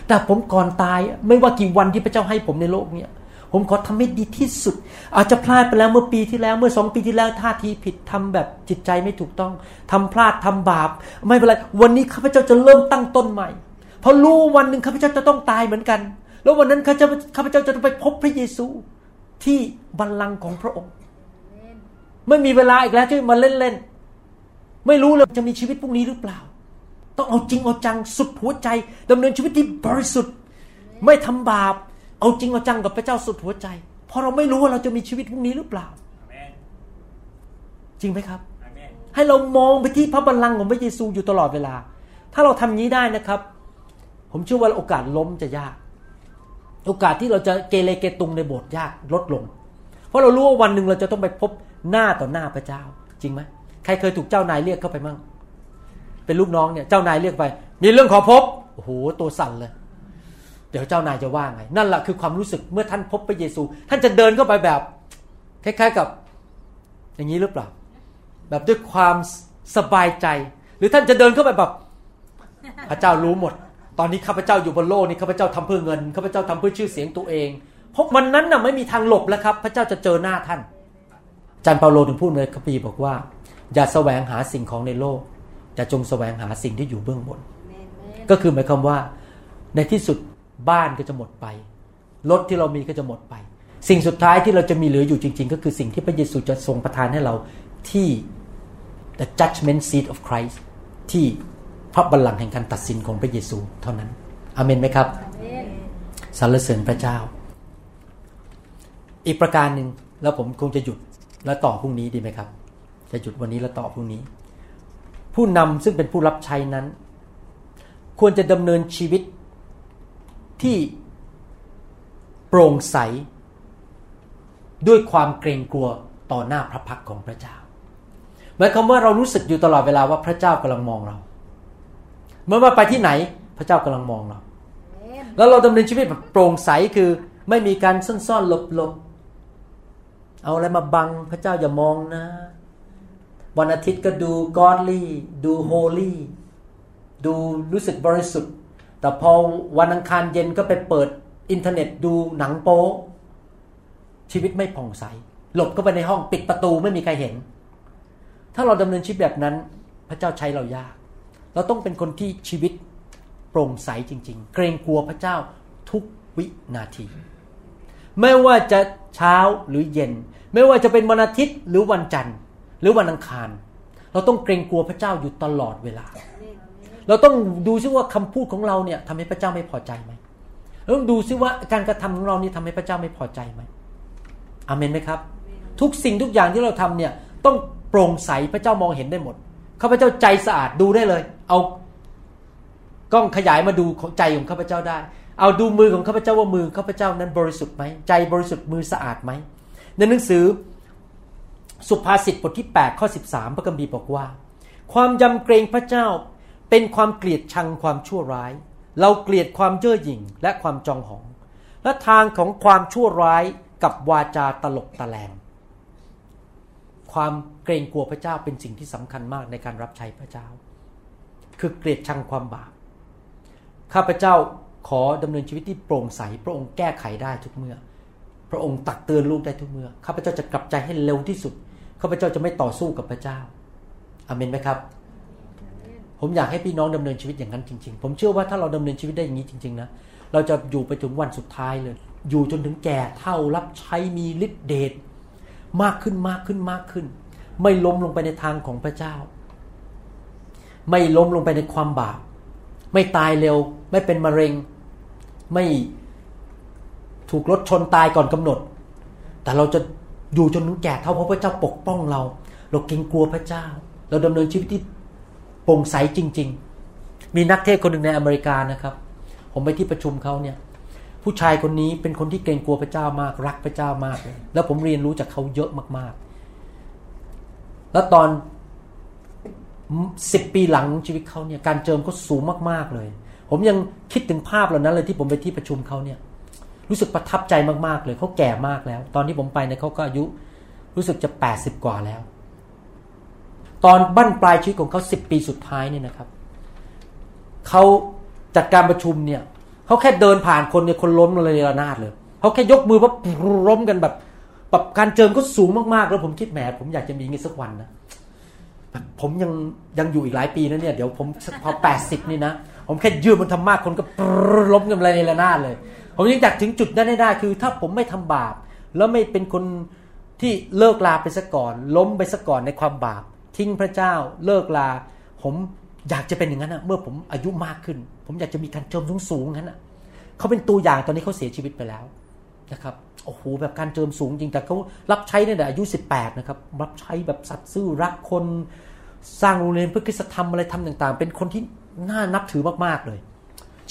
แต่ผมก่อนตายไม่ว่ากี่วันที่พระเจ้าให้ผมในโลกเนี้ยผมขอทำให้ดีที่สุด อาจจะพลาดไปแล้วเมื่อปีที่แล้วเมื่อสองปีที่แล้วท่าทีผิดทำแบบจิตใจไม่ถูกต้องทำพลาดทำบาป ไม่เป็นไรวันนี้ข้าพเจ้าจะเริ่มตั้งต้นใหม่ เพราะรู้วันหนึ่งข้าพเจ้าจะต้องตายเหมือนกัน แล้ววันนั้นข้าพเจ้าข้าพเจ้าจะต้องไปพบพระเยซูที่บัลลังก์ของพระองค์ ไม่มีเวลาอีกแล้วที่มาเล่นๆ ไม่รู้เลยจะมีชีวิตพรุ่งนี้หรือเปล่า ต้องเอาจริงเอาจังสุดหัวใจดำเนินชีวิตที่บริสุทธิ์ ไม่ทำบาป เอาจริงเอาจังกับพระเจ้าสุดหัวใจ เพราะเราไม่รู้ว่าเราจะมีชีวิตพรุ่งนี้หรือเปล่า จริงไหมครับ ให้เรามองไปที่พระบัลลังก์ของพระเยซูอยู่ตลอดเวลา ถ้าเราทำนี้ได้นะครับ ผมเชื่อว่าโอกาสล้มจะยาก โอกาสที่เราจะเกเรเกตุงในโบสถ์ยากลดลง เพราะเรารู้ว่าวันหนึ่งเราจะต้องไปพบหน้าต่อหน้าพระเจ้า จริงไหมใครเคยถูกเจ้านายเรียกเข้าไปมั่ง เป็นลูกน้องเนี่ยเจ้านายเรียกไป มีเรื่องขอพบโอ้โหตัวสั่นเลย เดี๋ยวเจ้านายจะว่าไง นั่นแหละคือความรู้สึกเมื่อท่านพบพระเยซู ท่านจะเดินเข้าไปแบบคล้ายๆกับ อย่างนี้หรือเปล่า แบบด้วยความสบายใจ หรือท่านจะเดินเข้าไปแบบพระเจ้ารู้หมด ตอนนี้ข้าพเจ้าอยู่บนโลกนี้ข้าพเจ้าทำเพื่อเงินข้าพเจ้าทำเพื่อชื่อเสียงตัวเองเพราะวันนั้นน่ะไม่มีทางหลบแล้วครับ พระเจ้าจะเจอหน้าท่านอาจารย์เปาโลถึงพูดในคัมภีร์บอกว่า อย่าแสวงหาสิ่งของในโลกแต่จงแสวงหาสิ่งที่อยู่เบื้องบน ก็คือหมายความว่า ในที่สุดบ้านก็จะหมดไปรถที่เรามีก็จะหมดไป สิ่งสุดท้ายที่เราจะมีเหลืออยู่จริง ๆ ก็คือสิ่งที่พระเยซูจะทรงประทานให้เราที่ the judgment seat of Christ ที่ พระบัลลังก์แห่งการตัดสินของพระเยซูเท่านั้นอเมนไหมครับสรรเสริญพระเจ้า อีกประการหนึ่งแล้วผมคงจะหยุดแล้วต่อพรุ่งนี้ดีไหมครับ จะหยุดวันนี้แล้วต่อพรุ่งนี้ ผู้นำซึ่งเป็นผู้รับใช้นั้น ควรจะดำเนินชีวิตที่โปร่งใส ด้วยความเกรงกลัวต่อหน้าพระพักของพระเจ้าหมายความว่าเรารู้สึกอยู่ตลอดเวลาว่าพระเจ้ากำลังมองเรา เมื่อว่าไปที่ไหนพระเจ้ากำลังมองเรา แล้วเราดำเนินชีวิตแบบโปร่งใสคือไม่มีการซ่อนซ่อนหลบหลบเอาอะไรมาบังพระเจ้าอย่ามองนะ วันอาทิตย์ก็ดู godly ดู holy ดูรู้สึกบริสุทธิ์ แต่พอวันอังคารเย็นก็ไปเปิดอินเทอร์เน็ตดูหนังโป๊ชีวิตไม่ผ่องใส หลบเข้าไปในห้องปิดประตูไม่มีใครเห็น ถ้าเราดำเนินชีวิตแบบนั้น พระเจ้าใช้เรายาก เราต้องเป็นคนที่ชีวิตโปร่งใสจริง ๆ เกรงกลัวพระเจ้าทุกวินาที ไม่ว่าจะเช้าหรือเย็น ไม่ว่าจะเป็นวันอาทิตย์หรือวันจันทร์ หรือวันอังคาร เราต้องเกรงกลัวพระเจ้าอยู่ตลอดเวลา เราต้องดูซิว่าคำพูดของเราเนี่ยทำให้พระเจ้าไม่พอใจไหมเราต้องดูซิว่าการกระทำของเรานี่ทำให้พระเจ้าไม่พอใจไหมอเมนไหมครับ ทุกสิ่งทุกอย่างที่เราทำเนี่ยต้องโปร่งใสพระเจ้ามองเห็นได้หมดข้าพเจ้าใจสะอาดดูได้เลย เอากล้องขยายมาดูใจของข้าพเจ้าได้ เอาดูมือของข้าพเจ้าว่ามือข้าพเจ้านั้นบริสุทธิ์ไหมใจบริสุทธิ์มือสะอาดไหมในหนังสือสุภาษิตบทที่ 8 ข้อ 13 พระคัมภีร์บอกว่า ความยำเกรงพระเจ้าเป็นความเกลียดชังความชั่วร้าย เราเกลียดความเย่อหยิ่งและความจองหอง และทางของความชั่วร้ายกับวาจาตลกตะแลงความเกรงกลัวพระเจ้าเป็นสิ่งที่สำคัญมากในการรับใช้พระเจ้า คือเกลียดชังความบาป ข้าพเจ้าขอดำเนินชีวิตที่โปร่งใส พระองค์แก้ไขได้ทุกเมื่อ พระองค์ตักเตือนลูกได้ทุกเมื่อ ข้าพเจ้าจะกลับใจให้เร็วที่สุด ข้าพเจ้าจะไม่ต่อสู้กับพระเจ้าอาเมนไหมครับ ผมอยากให้พี่น้องดำเนินชีวิตอย่างนั้นจริง ๆ ผมเชื่อว่าถ้าเราดำเนินชีวิตได้อย่างนี้จริง ๆ นะ เราจะอยู่ไปถึงวันสุดท้ายเลย อยู่จนถึงแก่เท่ารับใช้มีฤทธิเดชมากขึ้นมากขึ้นมากขึ้น ไม่ล้มลงไปในทางของพระเจ้า ไม่ล้มลงไปในความบาป ไม่ตายเร็ว ไม่เป็นมะเร็ง ไม่ถูกรถชนตายก่อนกำหนด แต่เราจะอยู่จนถึงแก่เท่าเพราะพระเจ้าปกป้องเรา เราเกรงกลัวพระเจ้า เราดำเนินชีวิตที่โปร่งใสจริง ๆ มีนักเทศคนหนึ่งในอเมริกานะครับ ผมไปที่ประชุมเขาเนี่ย ผู้ชายคนนี้เป็นคนที่เกรงกลัวพระเจ้ามาก รักพระเจ้ามาก แล้วผมเรียนรู้จากเขาเยอะมากๆ แล้วตอน สิบปีหลังชีวิตเขาเนี่ยการเจิมเขาสูงมากๆเลย ผมยังคิดถึงภาพเหล่านั้นเลยที่ผมไปที่ประชุมเขาเนี่ยรู้สึกประทับใจมากๆเลยเขาแก่มากแล้ว ตอนที่ผมไปเนี่ยเขาก็อายุรู้สึกจะแปดสิบกว่าแล้ว ตอนบั้นปลายชีวิตของเขาสิบปีสุดท้ายเนี่ยนะครับเขาจัดการประชุมเนี่ยเขาแค่เดินผ่านคนเนี่ยคนล้มเลยระนาดเลยเขาแค่ยกมือว่าล้มกันแบบแบบการเจิมก็สูงมากๆ แล้วผมคิดแหมผมอยากจะมีเงี้สักวันนะ ผมยังยังอยู่อีกหลายปีนะเนี่ยเดี๋ยวผมพอแปดสิบนี่นะ ผมแค่ยืนบนธรรมะคนก็ล้มกันอะไรในระนาดเลย ผมยังอยากถึงจุดนั้นให้ได้คือ ถ้าผมไม่ทำบาป แล้วไม่เป็นคนที่เลิกลาไปซะก่อน ล้มไปซะก่อนในความบาป ทิ้งพระเจ้าเลิกลา ผมอยากจะเป็นอย่างนั้นนะเมื่อผมอายุมากขึ้น ผมอยากจะมีการเจิมสูงๆงั้นนะเขาเป็นตัวอย่างตอนนี้เขาเสียชีวิตไปแล้วนะครับโอ้โหแบบการเจิมสูงจริงแต่เขารับใช้ตั้งแต่อายุ 18 นะครับ รับใช้แบบสัตย์ซื่อรักคน สร้างโรงเรียนเพื่อคริสธรรมอะไรทำต่าง ๆ เป็นคนที่น่านับถือมากๆเลย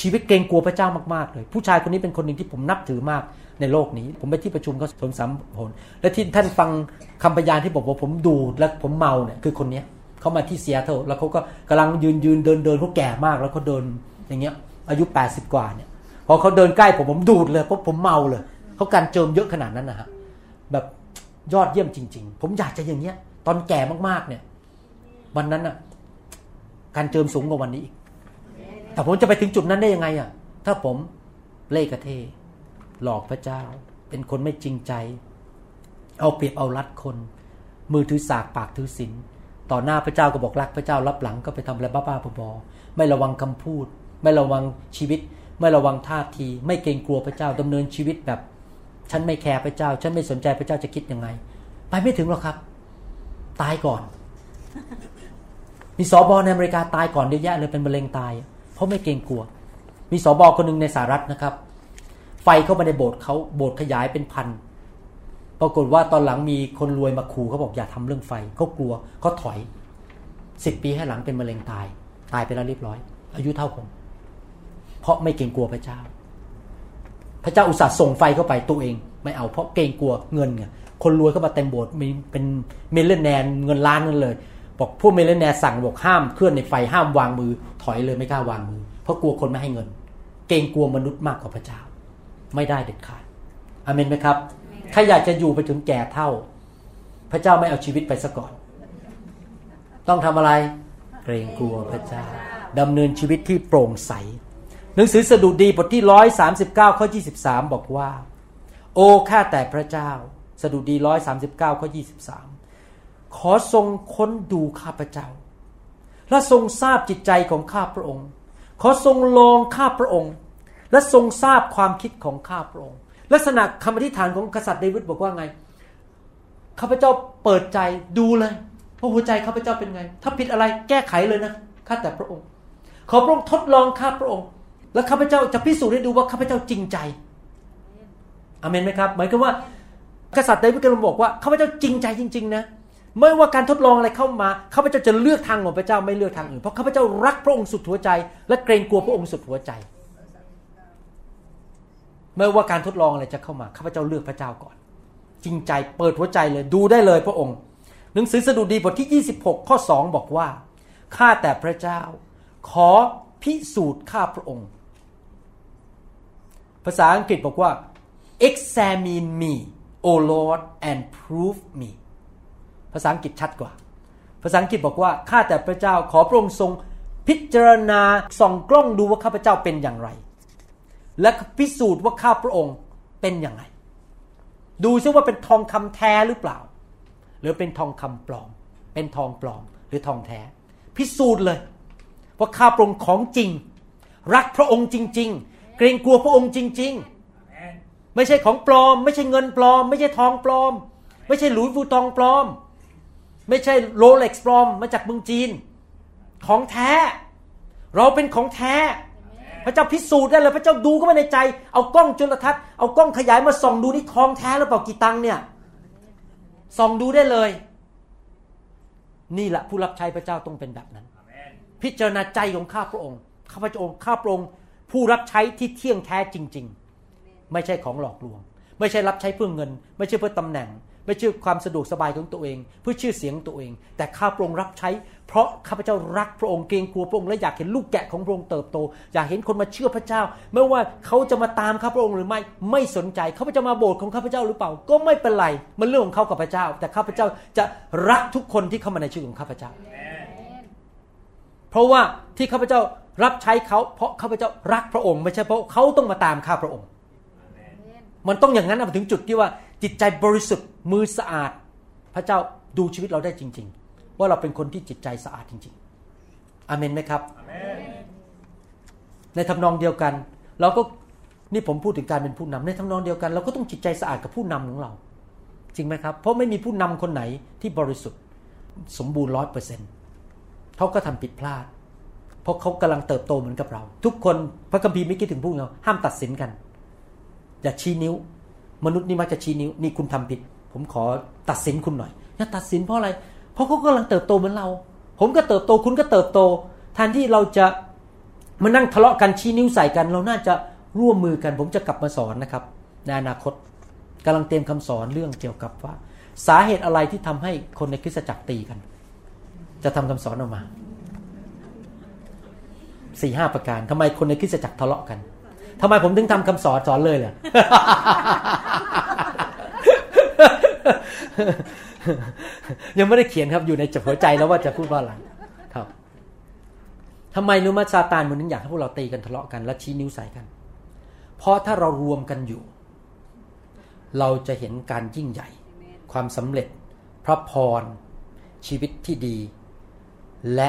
ชีวิตเกรงกลัวพระเจ้ามากๆเลย ผู้ชายคนนี้เป็นคนหนึ่งที่ผมนับถือมากในโลกนี้ ผมไปที่ประชุมก็สมสามผลและที่ท่านฟังคำพยานที่บอกว่าผมดูและผมเมาเนี่ยคือคนเนี้ยเขามาที่เซียเทลแล้วเขาก็กำลังยืนยืนเดินเดินเขาแก่มาก แล้วเขาเดินอย่างเงี้ย อายุ 80 กว่าเนี่ยพอเขาเดินใกล้ผมผมดูดเลยเพราะผมเมาเลยเขาการเจิมเยอะขนาดนั้นนะฮะแบบยอดเยี่ยมจริง ๆ ผมอยากจะอย่างเงี้ย ตอนแก่มากๆเนี่ย วันนั้นอะ การเจิมสูงกว่าวันนี้อีกแต่ผมจะไปถึงจุดนั้นได้ยังไงอะ ถ้าผมเล่กระเทหลอกพระเจ้า เป็นคนไม่จริงใจ เอาเปรียบเอารัดคน มือถือสากปากถือศีลต่อหน้าพระเจ้าก็บอกรักพระเจ้ารับหลังก็ไปทำอะไรบ้าๆบอๆไม่ระวังคำพูด ไม่ระวังชีวิต ไม่ระวังท่าที ไม่เกรงกลัวพระเจ้าดำเนินชีวิตแบบ ฉันไม่แคร์พระเจ้า ฉันไม่สนใจพระเจ้าจะคิดยังไง ไปไม่ถึงหรอกครับ ตายก่อน มีสอบอในอเมริกาตายก่อนเยอะแยะเลยเป็นมะเร็งตาย เพราะไม่เกรงกลัว มีสอบอคนหนึ่งในสหรัฐนะครับ ไฟเข้ามาในโบสถ์เขาโบสถ์ขยายเป็นพันปรากฏว่าตอนหลังมีคนรวยมาขู่เขาบอกอย่าทำเรื่องไฟเขากลัวเขาถอยสิบปีให้หลังเป็นมะเร็งตาย ตายไปแล้วเรียบร้อย อายุเท่าผม เพราะไม่เกรงกลัวพระเจ้า พระเจ้าอุตส่าห์ส่งไฟเข้าไปตัวเอง ไม่เอาเพราะเกรงกลัวเงินไงคนรวยเข้ามาเต็มโบสถ์มีเป็น millionaire เงินล้านนั่นเลย บอกพวก millionaire สั่งบอกห้ามเคลื่อนในไฟห้ามวางมือ ถอยเลยไม่กล้าวางมือ เพราะกลัวคนไม่ให้เงิน เกรงกลัวมนุษย์มากกว่าพระเจ้า ไม่ได้เด็ดขาดอเมนไหมครับถ้าอยากจะอยู่ไปถึงแก่เฒ่า พระเจ้าไม่เอาชีวิตไปซะก่อน ต้องทำอะไร เกรงกลัวพระเจ้าดำเนินชีวิตที่โปร่งใส หนังสือสดุดีบทที่ร้อยสามสิบเก้าข้อยี่สิบสามบอกว่า โอ้ข้าแต่พระเจ้า สดุดีร้อยสาสิบเก้าข้อยี่สิบสาม ขอทรงค้นดูข้าพระเจ้า และทรงทราบจิตใจของข้าพระองค์ ขอทรงลองข้าพระองค์ และทรงทราบความคิดของข้าพระองค์ ลักษณะคำอธิษฐานของกษัตริย์เดวิดบอกว่าไงข้าพเจ้าเปิดใจดูเลยว่าหัวใจข้าพเจ้าเป็นไง ถ้าผิดอะไรแก้ไขเลยนะข้าแต่พระองค์ ขอพระองค์ทดลองข้าพระองค์ และข้าพเจ้าจะพิสูจน์ให้ดูว่าข้าพเจ้าจริงใจอเมนไหมครับหมายถึงว่ากษัตริย์เดวิดกำลังบอกว่าข้าพเจ้าจริงใจจริง ๆ นะ ไม่ว่าการทดลองอะไรเข้ามาข้าพเจ้าจะเลือกทางของพระเจ้าไม่เลือกทางอื่นเพราะข้าพเจ้ารักพระองค์สุดหัวใจ และเกรงกลัวพระองค์สุดหัวใจ ไม่ว่าการทดลองอะไรจะเข้ามาข้าพเจ้าเลือกพระเจ้าก่อน จริงใจเปิดหัวใจเลยดูได้เลยพระองค์ หนังสือสดุดีบทที่ 26 ข้อ 2 บอกว่าข้าแต่พระเจ้า ขอพิสูจน์ข้าพระองค์ ภาษาอังกฤษบอกว่า examine me O Lord and prove me ภาษาอังกฤษชัดกว่า ภาษาอังกฤษบอกว่าข้าแต่พระเจ้าขอพระองค์ทรง พิจารณาส่องกล้องดูว่าข้าพเจ้าเป็นอย่างไร และพิสูจน์ว่าข้าพระองค์เป็นอย่างไร ดูซิว่าเป็นทองคำแท้หรือเปล่า หรือเป็นทองคำปลอม เป็นทองปลอมหรือทองแท้ พิสูจน์เลย ว่าข้าพระองค์ของจริง รักพระองค์จริง ๆ เกรงกลัวพระองค์จริง ๆ ไม่ใช่ของปลอม ไม่ใช่เงินปลอม ไม่ใช่ทองปลอม ไม่ใช่หลุยส์วูตองปลอม ไม่ใช่โรเล็กซ์ปลอมมาจากเมืองจีน ของแท้ เราเป็นของแท้ พระเจ้าพิสูจน์ได้เลย พระเจ้าดูเข้ามาในใจ เอากล้องจุลทรรศน์เอากล้องขยายมาส่องดูนี่ทองแท้หรือเปล่ากี่ตังเนี่ยส่องดูได้เลย นี่แหละผู้รับใช้พระเจ้าต้องเป็นแบบนั้น พิจารณาใจของข้าพระองค์ข้าพระองค์ข้าพระองค์ผู้รับใช้ที่เที่ยงแท้จริง ๆ ไม่ใช่ของหลอกลวง ไม่ใช่รับใช้เพื่อเงิน ไม่ใช่เพื่อตำแหน่ง ไม่ใช่ความสะดวกสบายของตัวเอง เพื่อชื่อเสียงตัวเอง แต่ข้าพระองค์รับใช้ เพราะข้าพเจ้ารักพระองค์เกรงกลัวพระองค์และอยากเห็นลูกแกะของพระองค์เติบโต อยากเห็นคนมาเชื่อพระเจ้า ไม่ว่าเขาจะมาตามข้าพระองค์หรือไม่ไม่สนใจเขาจะมาโบสถ์ของข้าพเจ้าหรือเปล่า ก็ไม่เป็นไรมันเรื่องของเขากับพระเจ้า แต่ข้าพเจ้าจะรักทุกคนที่เข้ามาในชีวิตของข้าพเจ้า เพราะว่าที่ข้าพเจ้ารับใช้เขาเพราะข้าพเจ้ารักพระองค์ ไม่ใช่เพราะเขาต้องมาตามข้าพระองค์ มันต้องอย่างนั้นมาถึงจุดที่ว่า จิตใจบริสุทธิ์มือสะอาด พระเจ้าดูชีวิตเราได้จริง ๆ ว่าเราเป็นคนที่จิตใจสะอาดจริง ๆอเมนไหมครับในทำนองเดียวกัน เราก็นี่ผมพูดถึงการเป็นผู้นำในทำนองเดียวกัน เราก็ต้องจิตใจสะอาดกับผู้นำของเรา จริงไหมครับ เพราะไม่มีผู้นำคนไหนที่บริสุทธิ์สมบูรณ์ร้อยเปอร์เซ็นต์เขาก็ทำผิดพลาด เพราะเขากำลังเติบโตเหมือนกับเรา ทุกคนพระคัมภีร์ไม่คิดถึงพวกเราห้ามตัดสินกัน อย่าชี้นิ้ว มนุษย์นี่มักจะชี้นิ้วนี่คุณทำผิด ผมขอตัดสินคุณหน่อยอย่าตัดสินเพราะอะไร เพราะเขากำลังเติบโตเหมือนเรา ผมก็เติบโตคุณก็เติบโตแทนที่เราจะมานั่งทะเลาะกันชี้นิ้วใส่กัน เราน่าจะร่วมมือกัน ผมจะกลับมาสอนนะครับในอนาคตกำลังเตรียมคำสอนเรื่องเกี่ยวกับว่า สาเหตุอะไรที่ทำให้คนในคริสตจักรตีกัน จะทำคำสอนออกมาสี่ห้าประการทำไมคนในคริสตจักรทะเลาะกัน ทำไมผมถึงทำคำสอนสอนเลยล่ะยังไม่ได้เขียนครับอยู่ในจหัวใจแล้วว่าจะพูดว่าอะไรครับทำไมรู้ไหมซาตานมันนึงอยากให้พวกเราตีกันทะเลาะกันและชี้นิ้วใส่กัน เพราะถ้าเรารวมกันอยู่ เราจะเห็นการยิ่งใหญ่ ความสำเร็จ พระพร ชีวิตที่ดี และ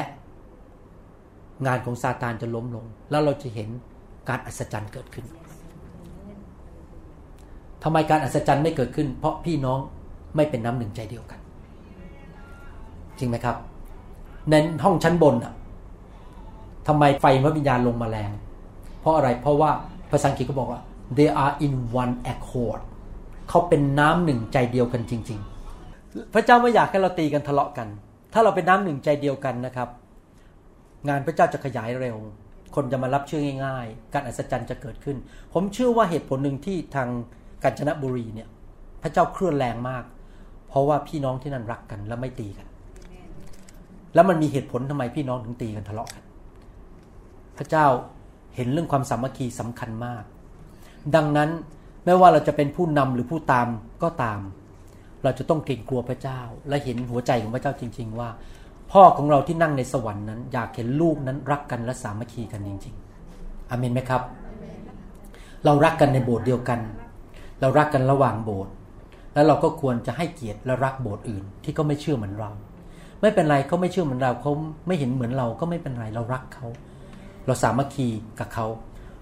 งานของซาตานจะล้มลง แล้วเราจะเห็น การอัศจรรย์เกิดขึ้นทำไมการอัศจรรย์ไม่เกิดขึ้น เพราะพี่น้องไม่เป็นน้ำหนึ่งใจเดียวกัน จริงไหมครับ ในห้องชั้นบนอะทำไมไฟพระวิญญาณลงมาแรง เพราะอะไรเพราะว่าภาษาอังกฤษก็บอกว่า they are in one accord เขาเป็นน้ำหนึ่งใจเดียวกันจริง ๆ พระเจ้าไม่อยากให้เราตีกันทะเลาะกัน ถ้าเราเป็นน้ำหนึ่งใจเดียวกันนะครับ งานพระเจ้าจะขยายเร็ว คนจะมารับเชื่อง่าย ๆ การอัศจรรย์จะเกิดขึ้น ผมเชื่อว่าเหตุผลหนึ่งที่ทางกาญจนบุรีเนี่ยพระเจ้าเคลื่อนแรงมาก เพราะว่าพี่น้องที่นั่นรักกันและไม่ตีกัน แล้วมันมีเหตุผลทำไมพี่น้องถึงตีกันทะเลาะกัน พระเจ้าเห็นเรื่องความสามัคคีสำคัญมาก ดังนั้นไม่ว่าเราจะเป็นผู้นำหรือผู้ตามก็ตาม เราจะต้องเกรงกลัวพระเจ้า และเห็นหัวใจของพระเจ้าจริง ๆ ว่า พ่อของเราที่นั่งในสวรรค์นั้น อยากเห็นลูกนั้นรักกันและสามัคคีกันจริงๆอเมนไหมครับ เรารักกันในโบสถ์เดียวกัน เรารักกันระหว่างโบสถ์แล้วเราก็ควรจะให้เกียรติและรักโบสถ์อื่น ที่ก็ไม่เชื่อเหมือนเรา ไม่เป็นไรเขาไม่เชื่อเหมือนเราเขาไม่เห็นเหมือนเราก็ไม่เป็นไรเรารักเขา เราสามัคคีกับเขา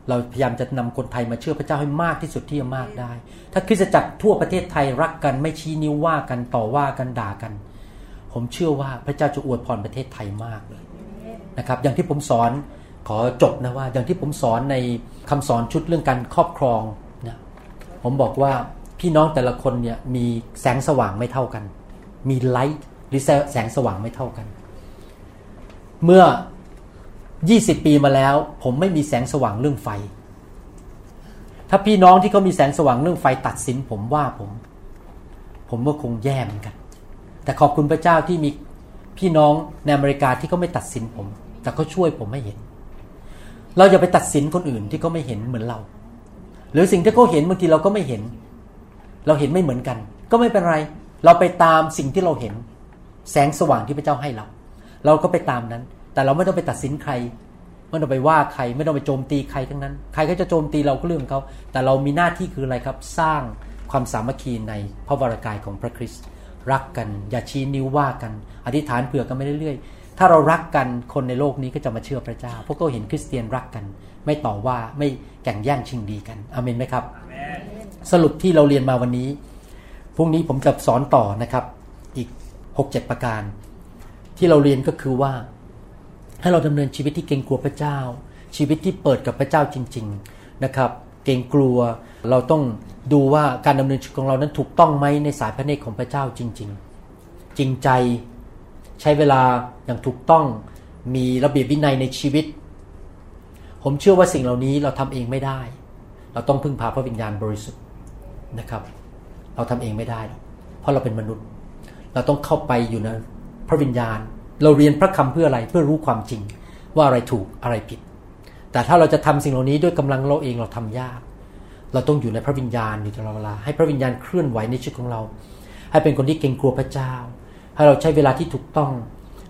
เราพยายามจะนำคนไทยมาเชื่อพระเจ้าให้มากที่สุดที่จะมากได้ ถ้าคริสตจักรทั่วประเทศไทยรักกันไม่ชี้นิ้วว่ากันต่อว่ากันด่ากัน ผมเชื่อว่าพระเจ้าจะอวยพรประเทศไทยมากเลยนะครับอย่างที่ผมสอนขอจบนะว่า อย่างที่ผมสอนในคำสอนชุดเรื่องการครอบครองนะผมบอกว่าพี่น้องแต่ละคนเนี่ยมีแสงสว่างไม่เท่ากัน มีไลท์หรือแสงสว่างไม่เท่ากัน เมื่อ 20 ปีมาแล้ว ผมไม่มีแสงสว่างเรื่องไฟ ถ้าพี่น้องที่เขามีแสงสว่างเรื่องไฟตัดสินผมว่าผม ผมก็คงแย่เหมือนกัน แต่ขอบคุณพระเจ้าที่มีพี่น้องในอเมริกาที่เขาไม่ตัดสินผม แต่เขาช่วยผมไม่เห็น เราอย่าไปตัดสินคนอื่นที่เขาไม่เห็นเหมือนเรา หรือสิ่งที่เขาเห็นบางทีเราก็ไม่เห็น เราเห็นไม่เหมือนกัน ก็ไม่เป็นไร เราไปตามสิ่งที่เราเห็น แสงสว่างที่พระเจ้าให้เรา เราก็ไปตามนั้น แต่เราไม่ต้องไปตัดสินใครไม่ต้องไปว่าใครไม่ต้องไปโจมตีใครทั้งนั้น ใครก็จะโจมตีเราก็เรื่องของเขา แต่เรามีหน้าที่คืออะไรครับ สร้างความสามัคคีในพระวรากายของพระคริสต์ รักกัน อย่าชี้นิ้วว่ากัน อธิษฐานเผื่อกันไปเรื่อยๆถ้าเรารักกันคนในโลกนี้ก็จะมาเชื่อพระเจ้า พวกเขาเห็นคริสเตียนรักกัน ไม่ต่อว่าไม่แข่งแย่งชิงดีกันอเมนไหมครับ สรุปที่เราเรียนมาวันนี้พรุ่งนี้ผมจะสอนต่อนะครับ อีก 6-7 ประการ ที่เราเรียนก็คือว่า ให้เราดำเนินชีวิตที่เกรงกลัวพระเจ้า ชีวิตที่เปิดกับพระเจ้าจริง ๆนะครับ เกรงกลัว เราต้องดูว่าการดำเนินชีวิตของเรานั้นถูกต้องไหมในสายพระเนตรของพระเจ้าจริง ๆ จริงใจใช้เวลาอย่างถูกต้องมีระเบียบวินัยในชีวิต ผมเชื่อว่าสิ่งเหล่านี้เราทำเองไม่ได้ เราต้องพึ่งพาพระวิญญาณบริสุทธิ์นะครับ เราทำเองไม่ได้ เพราะเราเป็นมนุษย์ เราต้องเข้าไปอยู่ในพระวิญญาณ เราเรียนพระคำเพื่ออะไรเพื่อรู้ความจริง ว่าอะไรถูกอะไรผิด แต่ถ้าเราจะทำสิ่งเหล่านี้ด้วยกำลังเราเองเราทำยาก เราต้องอยู่ในพระวิญญาณอยู่ตลอดเวลา ให้พระวิญญาณเคลื่อนไหวในชีวิตของเรา ให้เป็นคนที่เกรงกลัวพระเจ้า ให้เราใช้เวลาที่ถูกต้อง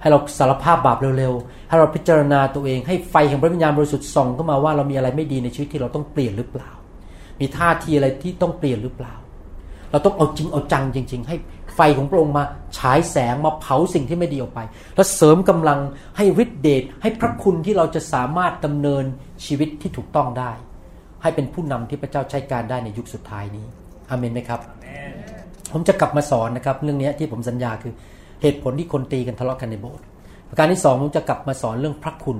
ให้เราสารภาพบาปเร็วๆ ให้เราพิจารณาตัวเอง ให้ไฟแห่งพระวิญญาณบริสุทธิ์ส่องเข้ามาว่าเรามีอะไรไม่ดีในชีวิตที่เราต้องเปลี่ยนหรือเปล่า มีท่าทีอะไรที่ต้องเปลี่ยนหรือเปล่า เราต้องเอาจริงเอาจังจริง ๆ ให้ ไฟของพระองค์มาฉายแสงมาเผาสิ่งที่ไม่ดีออกไป แล้วเสริมกำลังให้ฤทธิเดชให้พระคุณที่เราจะสามารถดำเนินชีวิตที่ถูกต้องได้ ให้เป็นผู้นำที่พระเจ้าใช้การได้ในยุคสุดท้ายนี้อเมนไหมครับ ผมจะกลับมาสอนนะครับ เรื่องนี้ที่ผมสัญญาคือเหตุผลที่คนตีกันทะเลาะกันในโบสถ์ประการที่สองผมจะกลับมาสอนเรื่องพระคุณ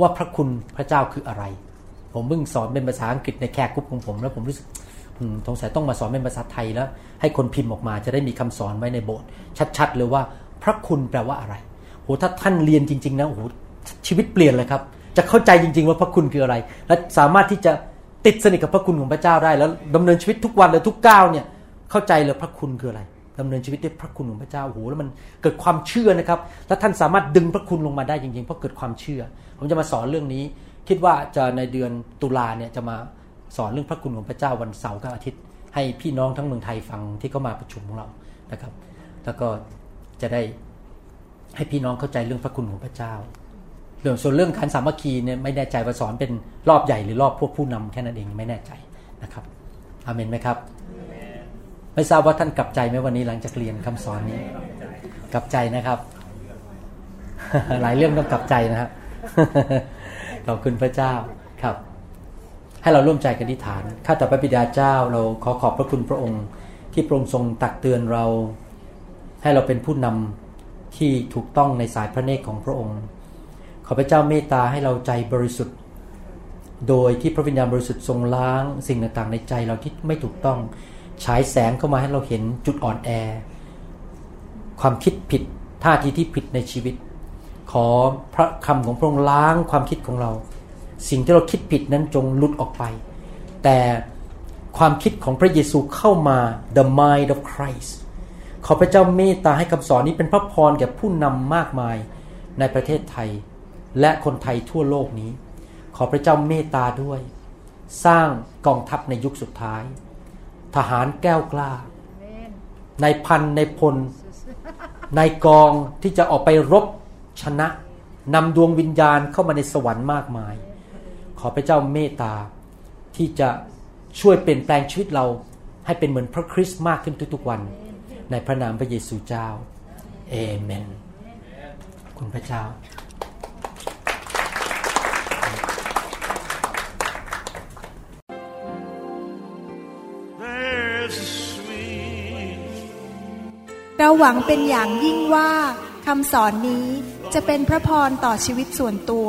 ว่าพระคุณพระเจ้าคืออะไร ผมเพิ่งสอนเป็นภาษาอังกฤษในแคร์กรุ๊ปของผมแล้วผมรู้สึก สงสัยต้องมาสอนเป็นภาษาไทยแล้ว ให้คนพิมพ์ออกมาจะได้มีคำสอนไว้ในโบสถ์ชัดๆเลยว่าพระคุณแปลว่าอะไรโหถ้าท่านเรียนจริง ๆ นะโอ้โหชีวิตเปลี่ยนเลยครับ จะเข้าใจจริง ๆ ว่าพระคุณคืออะไร และสามารถที่จะติดสนิทกับพระคุณของพระเจ้าได้ แล้วดำเนินชีวิตทุกวันเลยทุกก้าวเนี่ยเข้าใจเลยพระคุณคืออะไรดำเนินชีวิตด้วยพระคุณของพระเจ้าโอ้โหแล้วมันเกิดความเชื่อนะครับ และท่านสามารถดึงพระคุณลงมาได้จริงๆเพราะเกิดความเชื่อ ผมจะมาสอนเรื่องนี้ คิดว่าจะในเดือนตุลาเนี่ยจะมา สอนเรื่องพระคุณของพระเจ้าวันเสาร์กับอาทิตย์ ให้พี่น้องทั้งเมืองไทยฟังที่เขามาประชุมของเรานะครับ แล้วก็จะได้ให้พี่น้องเข้าใจเรื่องพระคุณของพระเจ้าเรื่องส่วนเรื่องการสามัคคีเนี่ยไม่แน่ใจว่าสอนเป็นรอบใหญ่หรือรอบพวกผู้นำแค่นั้นเองไม่แน่ใจนะครับอาเมนไหมครับ ไม่ทราบว่าท่านกลับใจไหมวันนี้หลังจากเรียนคำสอนนี้ กลับใจนะครับ หลายเรื่องต้องกลับใจนะครับขอบคุณพระเจ้าครับ ให้เราร่วมใจกันอธิษฐาน ข้าแต่พระบิดาเจ้าเราขอขอบพระคุณพระองค์ ที่พระองค์ทรงตักเตือนเรา ให้เราเป็นผู้นำที่ถูกต้องในสายพระเนตรของพระองค์ ขอพระเจ้าเมตตาให้เราใจบริสุทธิ์ โดยที่พระวิญญาณบริสุทธิ์ทรงล้างสิ่งต่างๆ ในใจเราที่ไม่ถูกต้อง ฉายแสงเข้ามาให้เราเห็นจุดอ่อนแอ ความคิดผิดท่าทีที่ผิดในชีวิต ขอพระคำของพระองค์ล้างความคิดของเรา สิ่งที่เราคิดผิดนั้นจงหลุดออกไป แต่ความคิดของพระเยซูเข้ามา the mind of Christ ขอพระเจ้าเมตตาให้คำสอนนี้เป็นพระพรแก่ผู้นำมากมายในประเทศไทย และคนไทยทั่วโลกนี้ ขอพระเจ้าเมตตาด้วย สร้างกองทัพในยุคสุดท้าย ทหารแก้วกล้า ในพันในพล ในกองที่จะออกไปรบชนะนำดวงวิญญาณเข้ามาในสวรรค์มากมาย ขอพระเจ้าเมตตาที่จะช่วยเปลี่ยนแปลงชีวิตเราให้เป็นเหมือนพระคริสต์มากขึ้นทุกๆวัน ในพระนามพระเยซูเจ้าเอเมน คุณพระเจ้า There's a sweet เราหวังเป็นอย่างยิ่งว่าคำสอนนี้จะเป็นพระพรต่อชีวิตส่วนตัว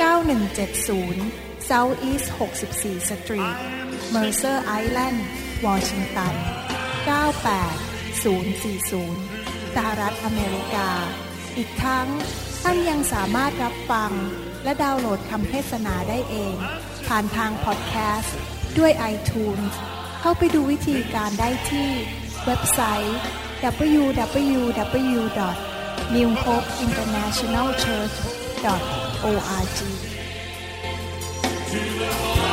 9170 South East 64 Street Mercer Island Washington 98040 สหรัฐอเมริกา อีกทั้งท่านยังสามารถรับฟัง และดาวน์โหลดคำเทศนาได้เอง ผ่านทางพอดแคสต์ ด้วย iTunes เข้าไปดูวิธีการได้ที่เว็บไซต์ www.newhopeinternationalchurch.org to the